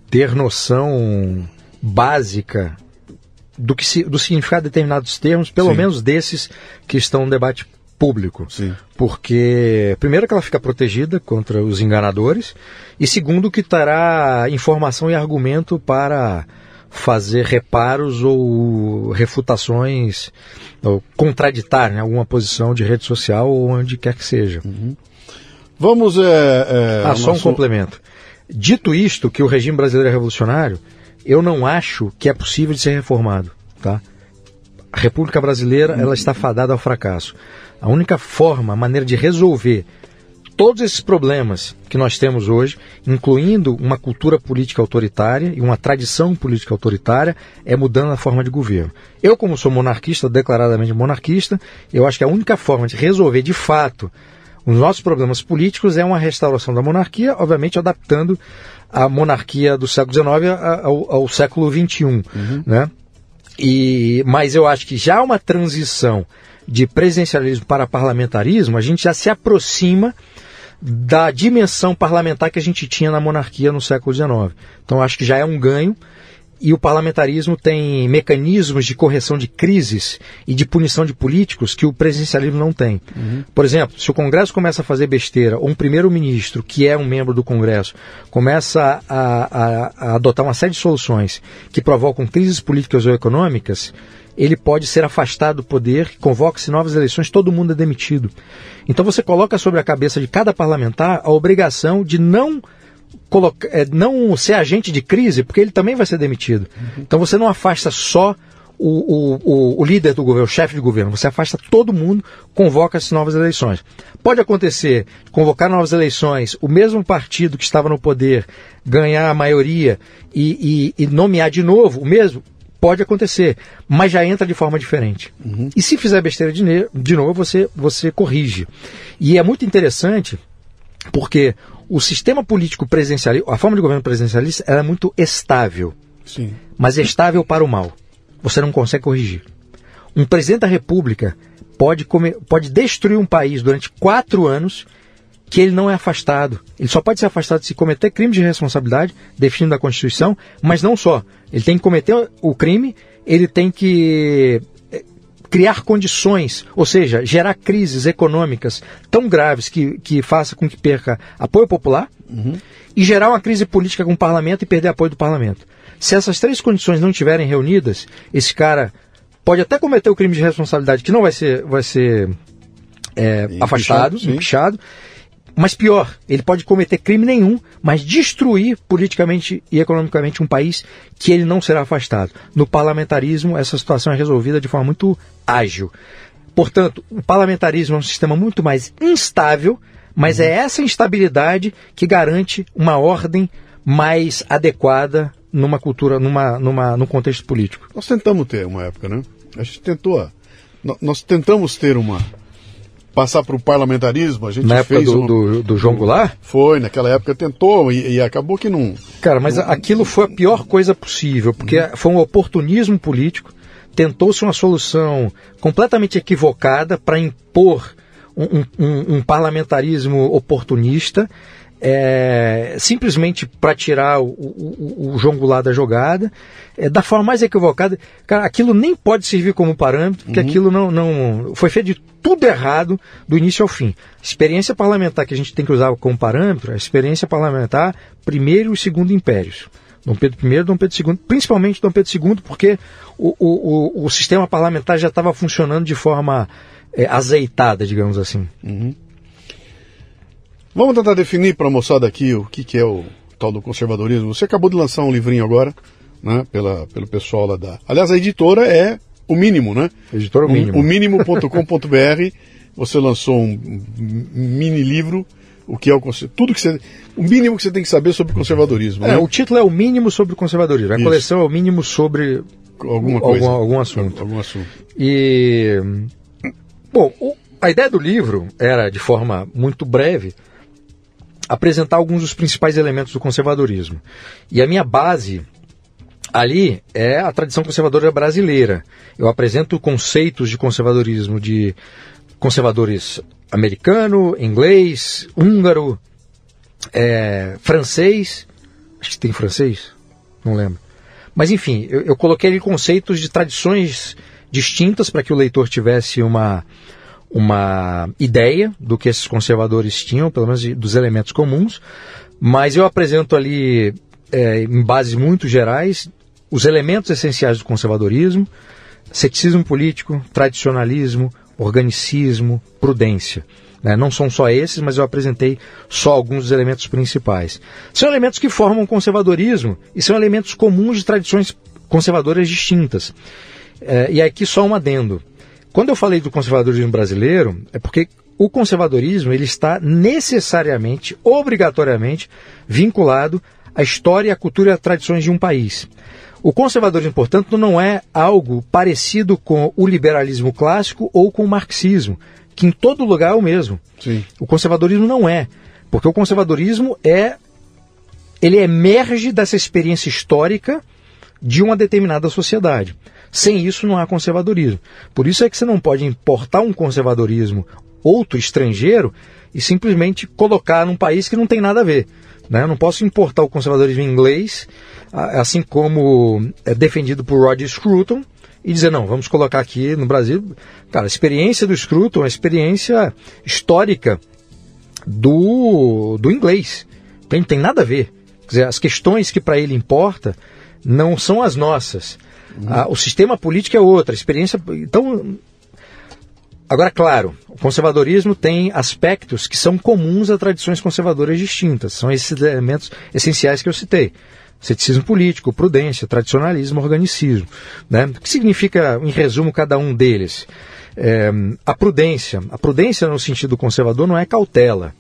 ter noção básica do, que se, do significado de determinados termos, pelo Sim. menos desses que estão no debate público. Sim. Porque, primeiro, que ela fica protegida contra os enganadores, e segundo, que terá informação e argumento para fazer reparos ou refutações, ou contraditar né, alguma posição de rede social ou onde quer que seja. Uhum. Vamos. É, é, ah, só um complemento. Dito isto, que o regime brasileiro é revolucionário, eu não acho que é possível de ser reformado. Tá? A República Brasileira ela está fadada ao fracasso. A única forma, a maneira de resolver todos esses problemas que nós temos hoje, incluindo uma cultura política autoritária e uma tradição política autoritária, é mudando a forma de governo. Eu, como sou monarquista, declaradamente monarquista, eu acho que a única forma de resolver de fato os nossos problemas políticos é uma restauração da monarquia, obviamente adaptando a monarquia do século XIX ao, ao século XXI. Uhum. Né? E, mas eu acho que já uma transição de presidencialismo para parlamentarismo, a gente já se aproxima da dimensão parlamentar que a gente tinha na monarquia no século XIX. Então acho que já é um ganho e o parlamentarismo tem mecanismos de correção de crises e de punição de políticos que o presidencialismo não tem. Uhum. Por exemplo, se o Congresso começa a fazer besteira, ou um primeiro-ministro, que é um membro do Congresso, começa a, a, a adotar uma série de soluções que provocam crises políticas ou econômicas, ele pode ser afastado do poder, convoca-se novas eleições, todo mundo é demitido. Então você coloca sobre a cabeça de cada parlamentar a obrigação de não colocar, é, não ser agente de crise, porque ele também vai ser demitido. Uhum. Então você não afasta só o, o, o, líder do governo, o chefe de governo, você afasta todo mundo, convoca as novas eleições. Pode acontecer, convocar novas eleições, o mesmo partido que estava no poder ganhar a maioria e, e, e nomear de novo o mesmo? Pode acontecer, mas já entra de forma diferente. Uhum. E se fizer besteira de, de novo, você, você corrige. E é muito interessante porque o sistema político presidencialista, a forma de governo presidencialista, é muito estável. Sim. Mas é estável para o mal. Você não consegue corrigir. Um presidente da República pode, comer, pode destruir um país durante quatro anos que ele não é afastado. Ele só pode ser afastado se cometer crime de responsabilidade, definido na Constituição, mas não só. Ele tem que cometer o crime, ele tem que criar condições, ou seja, gerar crises econômicas tão graves que, que faça com que perca apoio popular uhum. e gerar uma crise política com o parlamento e perder apoio do parlamento. Se essas três condições não estiverem reunidas, esse cara pode até cometer o crime de responsabilidade que não vai ser, vai ser é, afastado, empichado. Mas pior, ele pode cometer crime nenhum, mas destruir politicamente e economicamente um país que ele não será afastado. No parlamentarismo, essa situação é resolvida de forma muito ágil. Portanto, o parlamentarismo é um sistema muito mais instável, mas uhum. é essa instabilidade que garante uma ordem mais adequada numa cultura, numa, numa, num contexto político. Nós tentamos ter uma época, né? A gente tentou. Nós tentamos ter uma. Passar para o parlamentarismo, a gente Na fez. época do, um, do, do João Goulart? Foi, naquela época tentou e, e acabou que não. Cara, mas não, aquilo foi a pior coisa possível, porque uhum. foi um oportunismo político. Tentou-se uma solução completamente equivocada para impor um, um, um, parlamentarismo oportunista é, simplesmente para tirar o, o, o, João Goulart da jogada, é, da forma mais equivocada. Cara, aquilo nem pode servir como parâmetro, porque uhum. aquilo não, não foi feito de tudo errado do início ao fim. Experiência parlamentar que a gente tem que usar como parâmetro, a experiência parlamentar primeiro e segundo impérios. Dom Pedro I e Dom Pedro II, principalmente Dom Pedro II, porque o, o, o, sistema parlamentar já estava funcionando de forma é, azeitada, digamos assim. Uhum. Vamos tentar definir para a moçada aqui o que, que é o tal do conservadorismo. Você acabou de lançar um livrinho agora, né, pela, pelo pessoal lá da. Aliás, a editora é o mínimo, né? Editora o mínimo. O mínimo.com.br. você lançou um mini livro o que é o tudo que você o mínimo que você tem que saber sobre conservadorismo. É, né? o título é o mínimo sobre o conservadorismo. A Isso. coleção é o mínimo sobre alguma coisa, algum, algum assunto. Algum assunto. E bom, o, a ideia do livro era de forma muito breve apresentar alguns dos principais elementos do conservadorismo. E a minha base ali é a tradição conservadora brasileira. Eu apresento conceitos de conservadorismo de conservadores americano, inglês, húngaro, é, francês. Acho que tem francês? Não lembro. Mas enfim, eu, eu coloquei ali conceitos de tradições distintas para que o leitor tivesse uma, uma ideia do que esses conservadores tinham, pelo menos dos elementos comuns, mas eu apresento ali, é, em bases muito gerais, os elementos essenciais do conservadorismo, ceticismo político, tradicionalismo, organicismo, prudência. Né? Não são só esses, mas eu apresentei só alguns dos elementos principais. São elementos que formam o conservadorismo e são elementos comuns de tradições conservadoras distintas. É, e aqui só um adendo. Quando eu falei do conservadorismo brasileiro, é porque o conservadorismo ele está necessariamente, obrigatoriamente, vinculado à história, à cultura e às tradições de um país. O conservadorismo, portanto, não é algo parecido com o liberalismo clássico ou com o marxismo, que em todo lugar é o mesmo. Sim. O conservadorismo não é, porque o conservadorismo é ele emerge dessa experiência histórica de uma determinada sociedade. Sem isso não há conservadorismo. Por isso é que você não pode importar um conservadorismo outro estrangeiro e simplesmente colocar num país que não tem nada a ver. Né? Eu não posso importar o conservadorismo inglês, assim como é defendido por Roger Scruton, e dizer, não, vamos colocar aqui no Brasil. Cara, a experiência do Scruton é uma experiência histórica do, do inglês. Tem, tem nada a ver. Quer dizer, as questões que para ele importa não são as nossas. Ah, o sistema político é outra, a experiência. Então. Agora, claro, o conservadorismo tem aspectos que são comuns a tradições conservadoras distintas. São esses elementos essenciais que eu citei. Ceticismo político, prudência, tradicionalismo, organicismo. Né? O que significa, em resumo, cada um deles? É, a prudência. A prudência, no sentido conservador, não é cautela.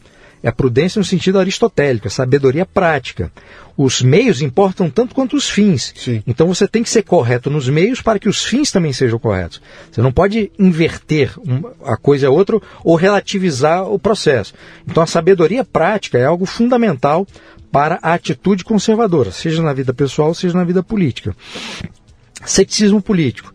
É a prudência no sentido aristotélico, a sabedoria prática. Os meios importam tanto quanto os fins. Sim. Então você tem que ser correto nos meios para que os fins também sejam corretos. Você não pode inverter a coisa a outra ou relativizar o processo. Então a sabedoria prática é algo fundamental para a atitude conservadora, seja na vida pessoal, seja na vida política. Ceticismo político.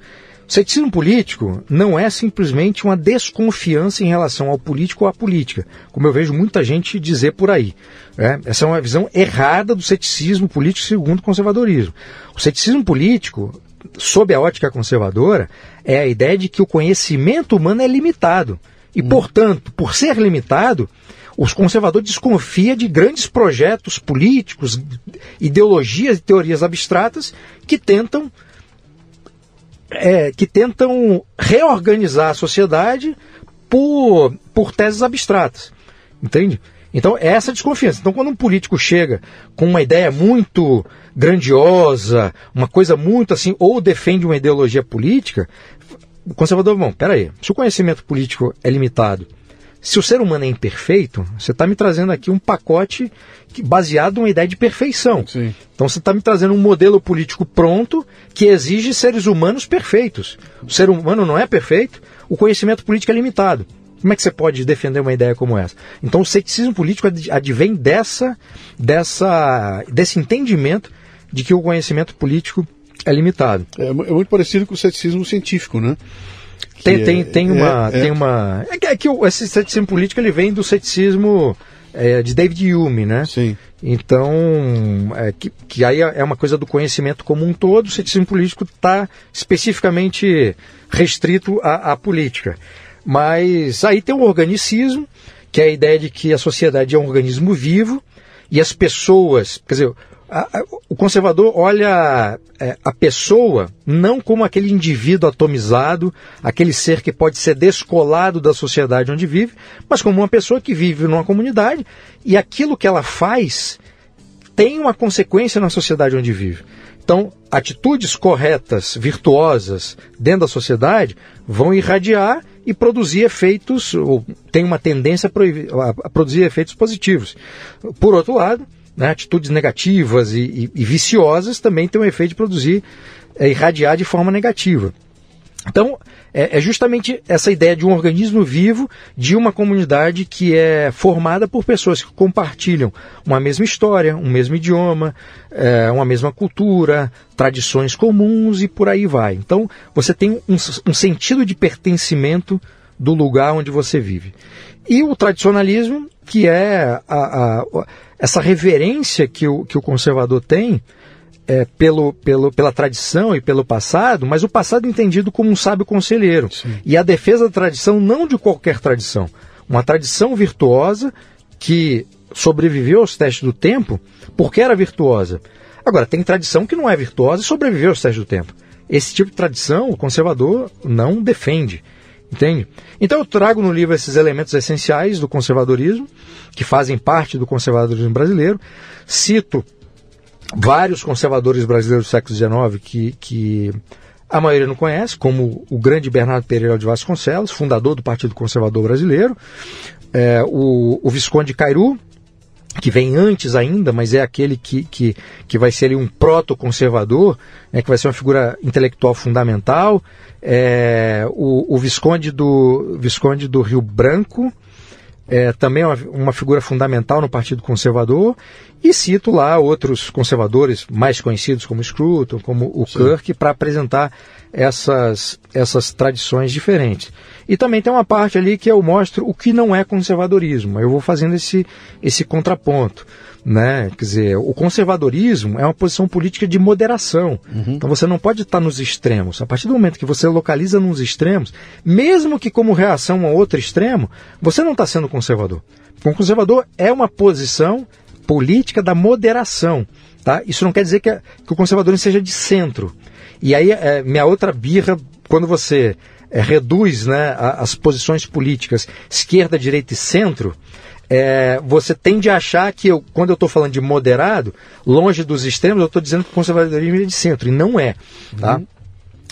O ceticismo político não é simplesmente uma desconfiança em relação ao político ou à política, como eu vejo muita gente dizer por aí. Né? Essa é uma visão errada do ceticismo político segundo o conservadorismo. O ceticismo político, sob a ótica conservadora, é a ideia de que o conhecimento humano é limitado. E, hum. portanto, por ser limitado, os conservadores desconfiam de grandes projetos políticos, ideologias e teorias abstratas que tentam é, que tentam reorganizar a sociedade por, por teses abstratas. Entende? Então, é essa desconfiança. Então, quando um político chega com uma ideia muito grandiosa, uma coisa muito assim, ou defende uma ideologia política, o conservador, bom, peraí, se o conhecimento político é limitado se o ser humano é imperfeito, você está me trazendo aqui um pacote baseado numa ideia de perfeição. Sim. Então você está me trazendo um modelo político pronto que exige seres humanos perfeitos. O ser humano não é perfeito, o conhecimento político é limitado. Como é que você pode defender uma ideia como essa? Então o ceticismo político advém dessa, dessa, desse entendimento de que o conhecimento político é limitado. É, é muito parecido com o ceticismo científico, né? Tem, tem, tem, é, uma, é, tem uma. É que, é que esse ceticismo político ele vem do ceticismo é, de David Hume, né? Sim. Então, é, que, que aí é uma coisa do conhecimento como um todo, o ceticismo político está especificamente restrito à, à, política. Mas aí tem o organicismo, que é a ideia de que a sociedade é um organismo vivo e as pessoas, quer dizer, o conservador olha é, a pessoa não como aquele indivíduo atomizado, aquele ser que pode ser descolado da sociedade onde vive, mas como uma pessoa que vive numa comunidade e aquilo que ela faz tem uma consequência na sociedade onde vive. Então, atitudes corretas, virtuosas dentro da sociedade vão irradiar e produzir efeitos, ou tem uma tendência a produzir efeitos positivos. Por outro lado, né, atitudes negativas e, e, e, viciosas também têm o efeito de produzir, é, irradiar de forma negativa. Então, é, é, justamente essa ideia de um organismo vivo, de uma comunidade que é formada por pessoas que compartilham uma mesma história, um mesmo idioma, é, uma mesma cultura, tradições comuns e por aí vai. Então, você tem um, um sentido de pertencimento do lugar onde você vive. E o tradicionalismo, que é a, a, essa reverência que o, que o conservador tem é, pelo, pelo, pela tradição e pelo passado, mas o passado entendido como um sábio conselheiro. Sim. E a defesa da tradição não de qualquer tradição. Uma tradição virtuosa que sobreviveu aos testes do tempo porque era virtuosa. Agora, tem tradição que não é virtuosa e sobreviveu aos testes do tempo. Esse tipo de tradição o conservador não defende. Entende? Então eu trago no livro esses elementos essenciais do conservadorismo, que fazem parte do conservadorismo brasileiro. Cito vários conservadores brasileiros do século XIX que, que a maioria não conhece, como o grande Bernardo Pereira de Vasconcelos, fundador do Partido Conservador Brasileiro, é, o, o Visconde Cairu, que vem antes ainda, mas é aquele que, que, que vai ser ali, um proto-conservador, né, que vai ser uma figura intelectual fundamental, é, o, o, Visconde, do, Visconde do Rio Branco, é, também é uma, uma, figura fundamental no Partido Conservador, e cito lá outros conservadores mais conhecidos como Scruton, como o Sim. Kirk, para apresentar essas, essas tradições diferentes. E também tem uma parte ali que eu mostro o que não é conservadorismo. Eu vou fazendo esse, esse contraponto. Né? Quer dizer, o conservadorismo é uma posição política de moderação. Uhum. Então você não pode estar nos extremos. A partir do momento que você localiza nos extremos, mesmo que como reação a outro extremo, você não está sendo conservador. O conservador é uma posição política da moderação. Tá? Isso não quer dizer que, que o conservadorismo seja de centro. E aí, é, minha outra birra, quando você é, reduz né, as posições políticas esquerda, direita e centro, é, você tende a achar que eu, quando eu estou falando de moderado, longe dos extremos, eu estou dizendo que o conservadorismo é de centro, e não é. Tá? Uhum.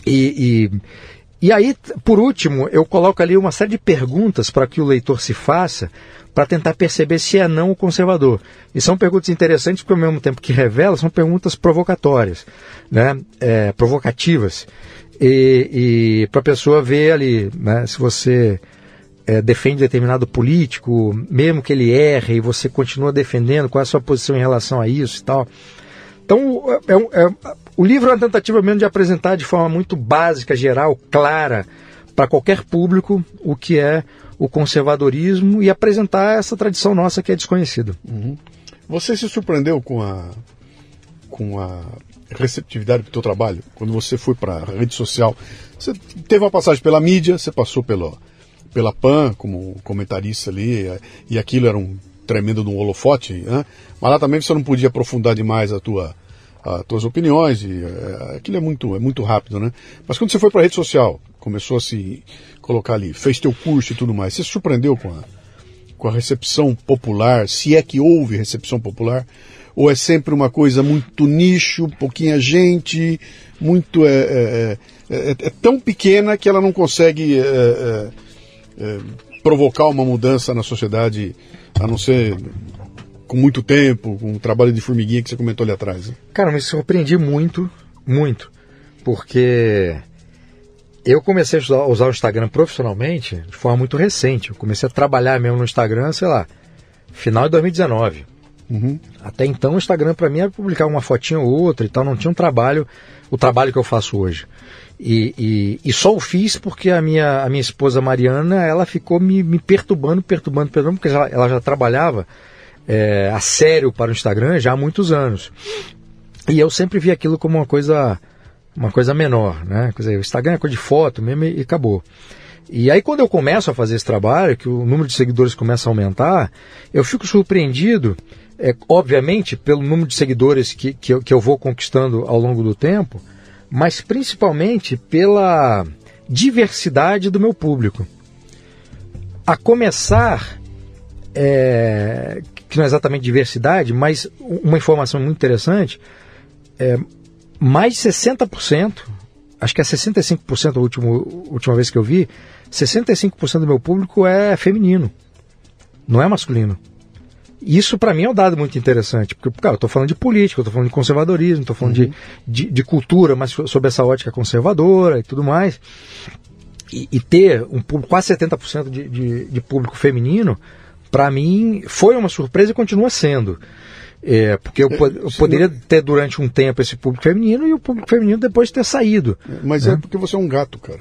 E, e, e, aí, por último, eu coloco ali uma série de perguntas para que o leitor se faça para tentar perceber se é não o conservador. E são perguntas interessantes porque, ao mesmo tempo que revela, são perguntas provocatórias, né? É, provocativas. E, e para a pessoa ver ali, né, se você é, defende determinado político, mesmo que ele erre, e você continua defendendo, qual é a sua posição em relação a isso e tal. Então, é, é, é o livro é uma tentativa mesmo de apresentar de forma muito básica, geral, clara, para qualquer público, o que é o conservadorismo e apresentar essa tradição nossa que é desconhecida. Uhum. Você se surpreendeu com a, com a receptividade do teu trabalho? Quando você foi para a rede social, você teve uma passagem pela mídia, você passou pelo, pela PAN como comentarista ali, e aquilo era um tremendo de um holofote, né? mas lá também você não podia aprofundar demais a tua, as tuas opiniões, e é, aquilo é muito, é muito rápido, né? Mas quando você foi para a rede social, começou a se colocar ali, fez teu curso e tudo mais, você se surpreendeu com a, com a recepção popular, se é que houve recepção popular, ou é sempre uma coisa muito nicho, pouquinha gente, muito é, é, é, é tão pequena que ela não consegue provocar uma mudança na sociedade, a não ser com muito tempo, com o trabalho de formiguinha que você comentou ali atrás. Né? Cara, me surpreendi muito, muito, porque eu comecei a usar o Instagram profissionalmente de forma muito recente. Eu comecei a trabalhar mesmo no Instagram, sei lá, final de 2019. Uhum. Até então o Instagram para mim era publicar uma fotinha ou outra e tal, não tinha um trabalho, o trabalho que eu faço hoje. E, e, e, só o fiz porque a minha, a minha esposa Mariana, ela ficou me, me perturbando, perturbando, perturbando, porque ela, ela já trabalhava é, a sério para o Instagram já há muitos anos. E eu sempre vi aquilo como uma coisa, uma coisa menor, né? Quer dizer, o Instagram é coisa de foto mesmo e, acabou. E aí quando eu começo a fazer esse trabalho, que o número de seguidores começa a aumentar, eu fico surpreendido, é, obviamente, pelo número de seguidores que, que, eu, que eu vou conquistando ao longo do tempo, mas principalmente pela diversidade do meu público. A começar, é, que não é exatamente diversidade, mas uma informação muito interessante, é, mais de 60%, acho que é 65% a última, última vez que eu vi, 65% do meu público é feminino, não é masculino. Isso para mim é um dado muito interessante, porque cara, eu estou falando de política, eu estou falando de conservadorismo, estou falando uhum. de, de, de, cultura, mas sob essa ótica conservadora e tudo mais. E, e ter um público, quase 70% de, de, de público feminino, para mim foi uma surpresa e continua sendo. É, porque eu, é, eu poderia ter durante um tempo esse público feminino e o público feminino depois ter saído. Mas é, é porque você é um gato, cara.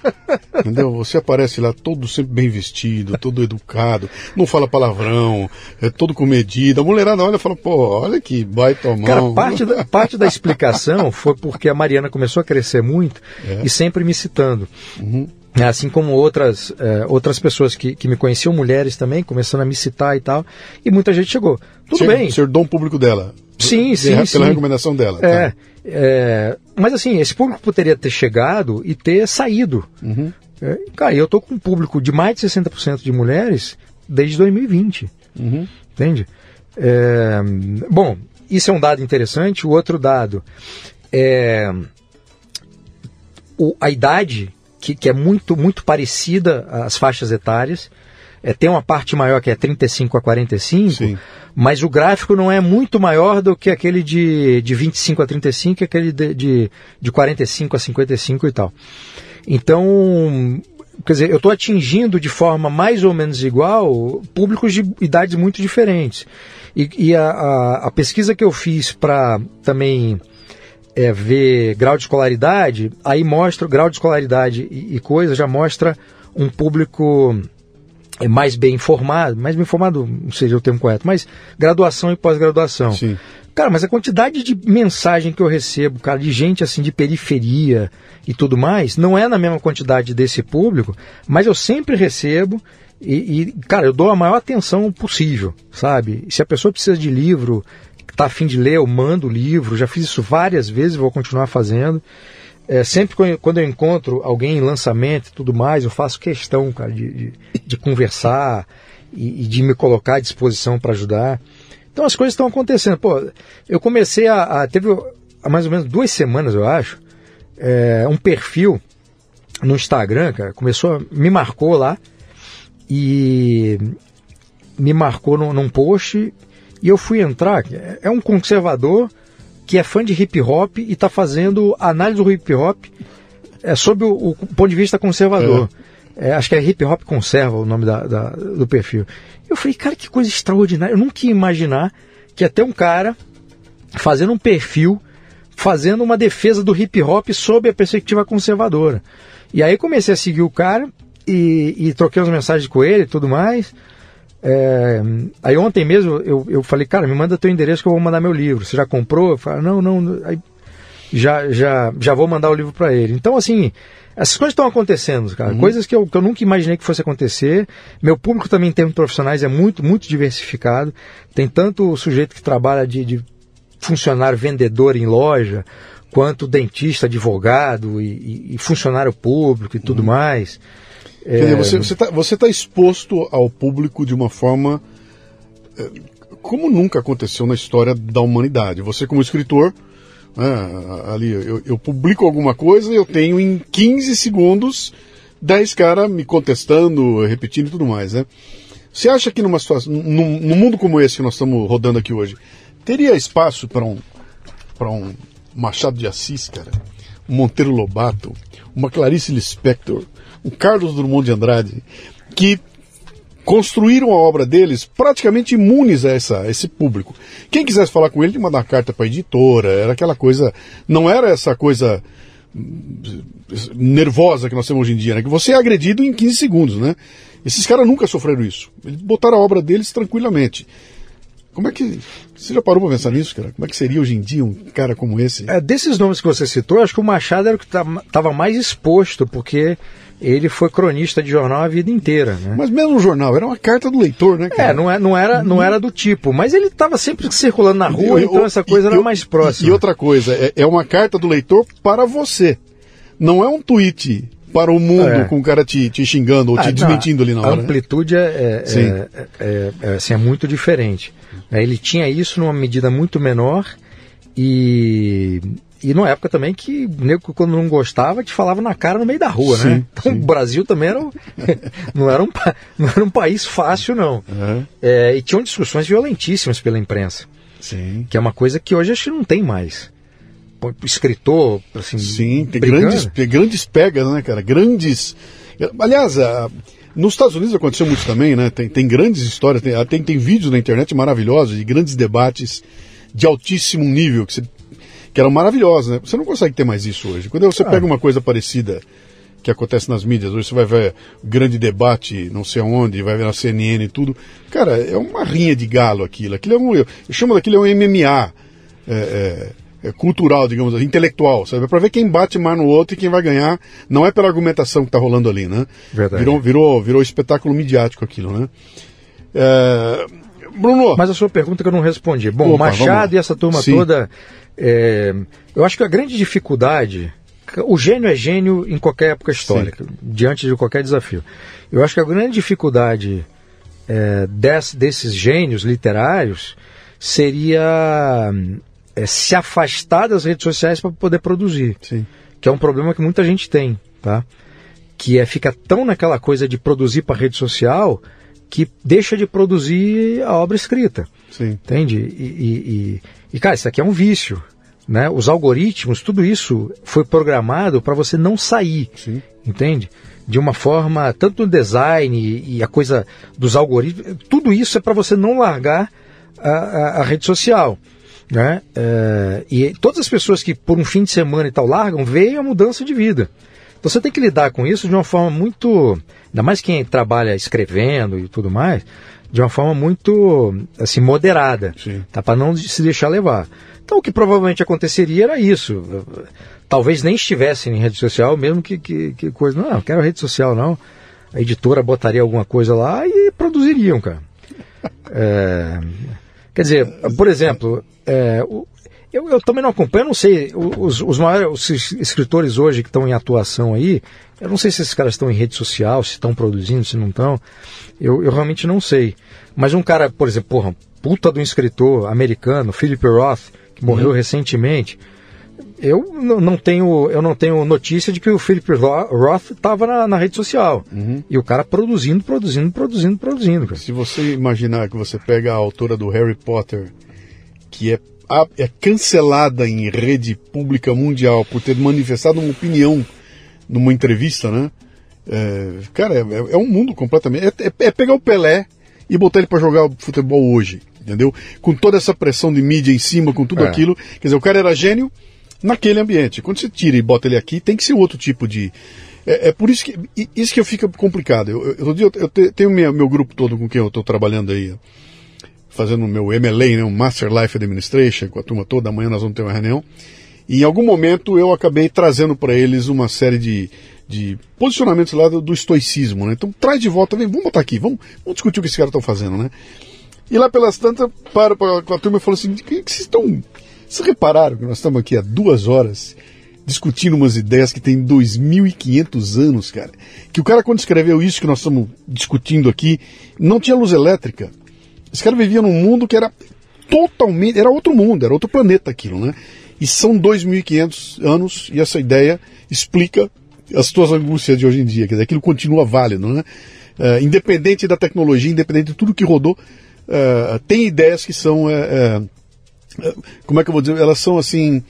<laughs> Entendeu? Você aparece lá todo sempre bem vestido, todo educado, não fala palavrão, é todo com medida. A mulherada olha e fala, pô, olha que baita mão. Cara, parte da, parte da explicação foi porque a Mariana começou a crescer muito é. e sempre me citando. Uhum. Assim como outras, é, outras pessoas que, que me conheciam, mulheres também, começando a me citar e tal, e muita gente chegou. Tudo ser, bem. Ser dom público dela. Sim, sim, pela sim. recomendação dela. É, tá. é, mas assim, esse público poderia ter chegado e ter saído. Uhum. É, cara, eu tô com um público de mais de 60% de mulheres desde 2020. Uhum. Entende? É, bom, isso é um dado interessante. O outro dado é o, a idade que, que é muito, muito parecida às faixas etárias. É, tem uma parte maior que é 35 a 45, Sim. mas o gráfico não é muito maior do que aquele de, de 25 a 35 e aquele de, de, de 45 a 55 e tal. Então, quer dizer, eu estou atingindo de forma mais ou menos igual públicos de idades muito diferentes. E, e a, a, a pesquisa que eu fiz para também é, ver grau de escolaridade, aí mostra o grau de escolaridade e, e coisa, já mostra um público é, mais bem informado, mais bem informado, não seja o termo correto, mas graduação e pós-graduação. Cara, mas a quantidade de mensagem que eu recebo, cara, de gente assim de periferia e tudo mais, não é na mesma quantidade desse público, mas eu sempre recebo e, e cara, eu dou a maior atenção possível, sabe? Se a pessoa precisa de livro, está afim de ler, eu mando o livro, já fiz isso várias vezes, vou continuar fazendo. É, sempre quando eu encontro alguém em lançamento e tudo mais, eu faço questão, cara, de, de, de conversar e, e, de me colocar à disposição para ajudar. Então as coisas estão acontecendo. Pô, eu comecei a, a. Teve há mais ou menos duas semanas, eu acho, é, um perfil no Instagram, cara, começou, me marcou lá e me marcou no, num post e eu fui entrar. É um conservador que é fã de hip hop e está fazendo análise do hip hop é, sob o, o ponto de vista conservador. É. É, acho que é hip hop conserva o nome da, da, do perfil. Eu falei, cara, que coisa extraordinária. Eu nunca ia imaginar que até um cara fazendo um perfil, fazendo uma defesa do hip hop sob a perspectiva conservadora. E aí comecei a seguir o cara e, e troquei umas mensagens com ele e tudo mais. É, aí ontem mesmo eu, eu falei, cara, me manda teu endereço que eu vou mandar meu livro. Você já comprou? Eu falei, não, não. Aí já, já, já vou mandar o livro para ele. Então, assim, essas coisas estão acontecendo, cara. Uhum. Coisas que eu, que eu nunca imaginei que fosse acontecer. Meu público também, em termos profissionais, é muito, muito diversificado. Tem tanto o sujeito que trabalha de, de funcionário vendedor em loja, quanto dentista, advogado e, e, e funcionário público e tudo uhum. mais. Quer dizer, você está você tá exposto ao público de uma forma é, como nunca aconteceu na história da humanidade. Você, como escritor, né, ali eu, eu, publico alguma coisa eu tenho em 15 segundos 10 caras me contestando, repetindo e tudo mais. Né? Você acha que numa situação, num, num mundo como esse que nós estamos rodando aqui hoje, teria espaço para um, um Machado de Assis, cara? Um Monteiro Lobato, uma Clarice Lispector, o Carlos Drummond de Andrade, que construíram a obra deles praticamente imunes a, essa, esse público. Quem quisesse falar com ele, tinha que mandar carta para a editora, era aquela coisa. Não era essa coisa hum, nervosa que nós temos hoje em dia, né? Que você é agredido em 15 segundos, né? Esses caras nunca sofreram isso. Eles botaram a obra deles tranquilamente. Como é que. Você já parou para pensar nisso, cara? Como é que seria hoje em dia um cara como esse? É, desses nomes que você citou, acho que o Machado era o que estava mais exposto, porque ele foi cronista de jornal a vida inteira. Né? Mas mesmo o jornal, era uma carta do leitor, né? Cara? É, não, é, não, era, não era do tipo, mas ele estava sempre circulando na rua, e, então essa coisa era mais próxima. E outra coisa, é, é uma carta do leitor para você. Não é um tweet para o mundo é. com o cara te, te xingando ou ah, te não, desmentindo ali na hora. A né? amplitude né? é, é, é, é, assim, é muito diferente. Ele tinha isso numa medida muito menor e e numa época também que o nego, quando não gostava, te falava na cara no meio da rua, sim, né? Então sim. o Brasil também era <laughs> não, era um, não era um país fácil, não. Uhum. É, e tinham discussões violentíssimas pela imprensa. Sim. Que é uma coisa que hoje acho que não tem mais. Escritor, assim. Sim, tem grandes, grandes pegas, né, cara? Grandes. Aliás, a, nos Estados Unidos aconteceu muito também, né? Tem, tem grandes histórias, tem, tem, tem vídeos na internet maravilhosos de grandes debates de altíssimo nível que você que eram maravilhosas, né? Você não consegue ter mais isso hoje. Quando você ah. pega uma coisa parecida que acontece nas mídias, hoje você vai ver grande debate, não sei aonde, vai ver na CNN e tudo. Cara, é uma rinha de galo aquilo. Aquilo é um, eu chamo daquilo é um MMA é, é, é cultural, digamos assim, intelectual, sabe? É pra ver quem bate mais no outro e quem vai ganhar. Não é pela argumentação que tá rolando ali, né? Verdade. Virou, virou, virou espetáculo midiático aquilo, né? É, Bruno. Mas a sua pergunta que eu não respondi. Bom, Opa, Machado e essa turma Sim. toda é, eu acho que a grande dificuldade. O gênio é gênio em qualquer época histórica, Sim. diante de qualquer desafio. Eu acho que a grande dificuldade é, desse, desses gênios literários seria é, se afastar das redes sociais para poder produzir. Sim. Que é um problema que muita gente tem, tá? Que é fica tão naquela coisa de produzir para rede social que deixa de produzir a obra escrita. Sim. Entende? E, e, e, cara, isso aqui é um vício. Né? Os algoritmos, tudo isso foi programado para você não sair. Sim. Entende? De uma forma, tanto no design e, a coisa dos algoritmos, tudo isso é para você não largar a, a, a rede social. Né? É, e todas as pessoas que por um fim de semana e tal largam, veem a mudança de vida. Então você tem que lidar com isso de uma forma muito. Ainda mais quem trabalha escrevendo e tudo mais, de uma forma muito assim moderada, tá para não se deixar levar. Então o que provavelmente aconteceria era isso. Talvez nem estivesse em rede social, mesmo que, que, que coisa. Não, não quero rede social não. A editora botaria alguma coisa lá e produziriam, cara. <laughs> É, quer dizer, por exemplo, é, Eu, eu também não acompanho, eu não sei. Os, os maiores os escritores hoje que estão em atuação aí, eu não sei se esses caras estão em rede social, se estão produzindo, se não estão. Eu, eu realmente não sei. Mas um cara, por exemplo, porra, puta de um escritor americano, Philip Roth, que morreu uhum. recentemente. Eu não tenho, eu não tenho notícia de que o Philip Roth estava na, na, rede social. Uhum. E o cara produzindo, produzindo, produzindo, produzindo. Cara. Se você imaginar que você pega a autora do Harry Potter, que é é cancelada em rede pública mundial por ter manifestado uma opinião numa entrevista, né? É, cara, é, é, um mundo completamente. É, é, é, pegar o Pelé e botar ele para jogar futebol hoje, entendeu? Com toda essa pressão de mídia em cima, com tudo é. aquilo. Quer dizer, o cara era gênio naquele ambiente. Quando você tira e bota ele aqui, tem que ser outro tipo de. É, é por isso que isso que fica complicado. Eu, eu, eu, eu tenho meu, meu grupo todo com quem eu estou trabalhando aí fazendo o meu MLA, né, um Master Life Administration, com a turma toda, amanhã nós vamos ter uma reunião. E em algum momento eu acabei trazendo para eles uma série de, de posicionamentos lá do, do, estoicismo, né? Então traz de volta, vem, vamos botar aqui, vamos, vamos discutir o que esses caras estão fazendo, né? E lá pelas tantas, para com a turma e falou assim, que, que vocês estão... Vocês repararam que nós estamos aqui há duas horas discutindo umas ideias que tem 2.500 anos, cara? Que o cara quando escreveu isso que nós estamos discutindo aqui, não tinha luz elétrica. Esse cara vivia num mundo que era totalmente. Era outro mundo, era outro planeta aquilo, né? E são 2.500 anos e essa ideia explica as tuas angústias de hoje em dia. Quer dizer, aquilo continua válido, né? Uh, independente da tecnologia, independente de tudo que rodou, uh, tem ideias que são. Uh, como é que eu vou dizer? Elas são assim.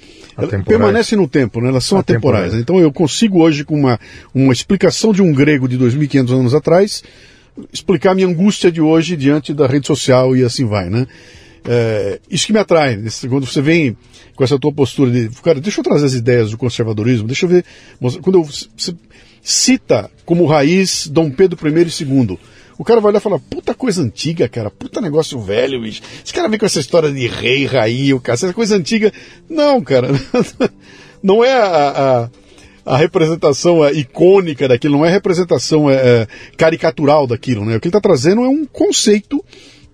Permanecem no tempo, né? elas são atemporais. atemporais. Então eu consigo hoje, com uma, uma explicação de um grego de 2.500 anos atrás, explicar minha angústia de hoje diante da rede social e assim vai, né? É, isso que me atrai, quando você vem com essa tua postura de, cara, deixa eu trazer as ideias do conservadorismo, deixa eu ver, quando você cita como raiz Dom Pedro I e II, o cara vai olhar e falar, puta coisa antiga, cara, puta negócio velho, bicho. Esse cara vem com essa história de rei, rainha, o cara, essa coisa antiga. Não, cara, <laughs> não é a, a a representação é, icônica daquilo, não é representação é, é, caricatural daquilo, né? O que ele está trazendo é um conceito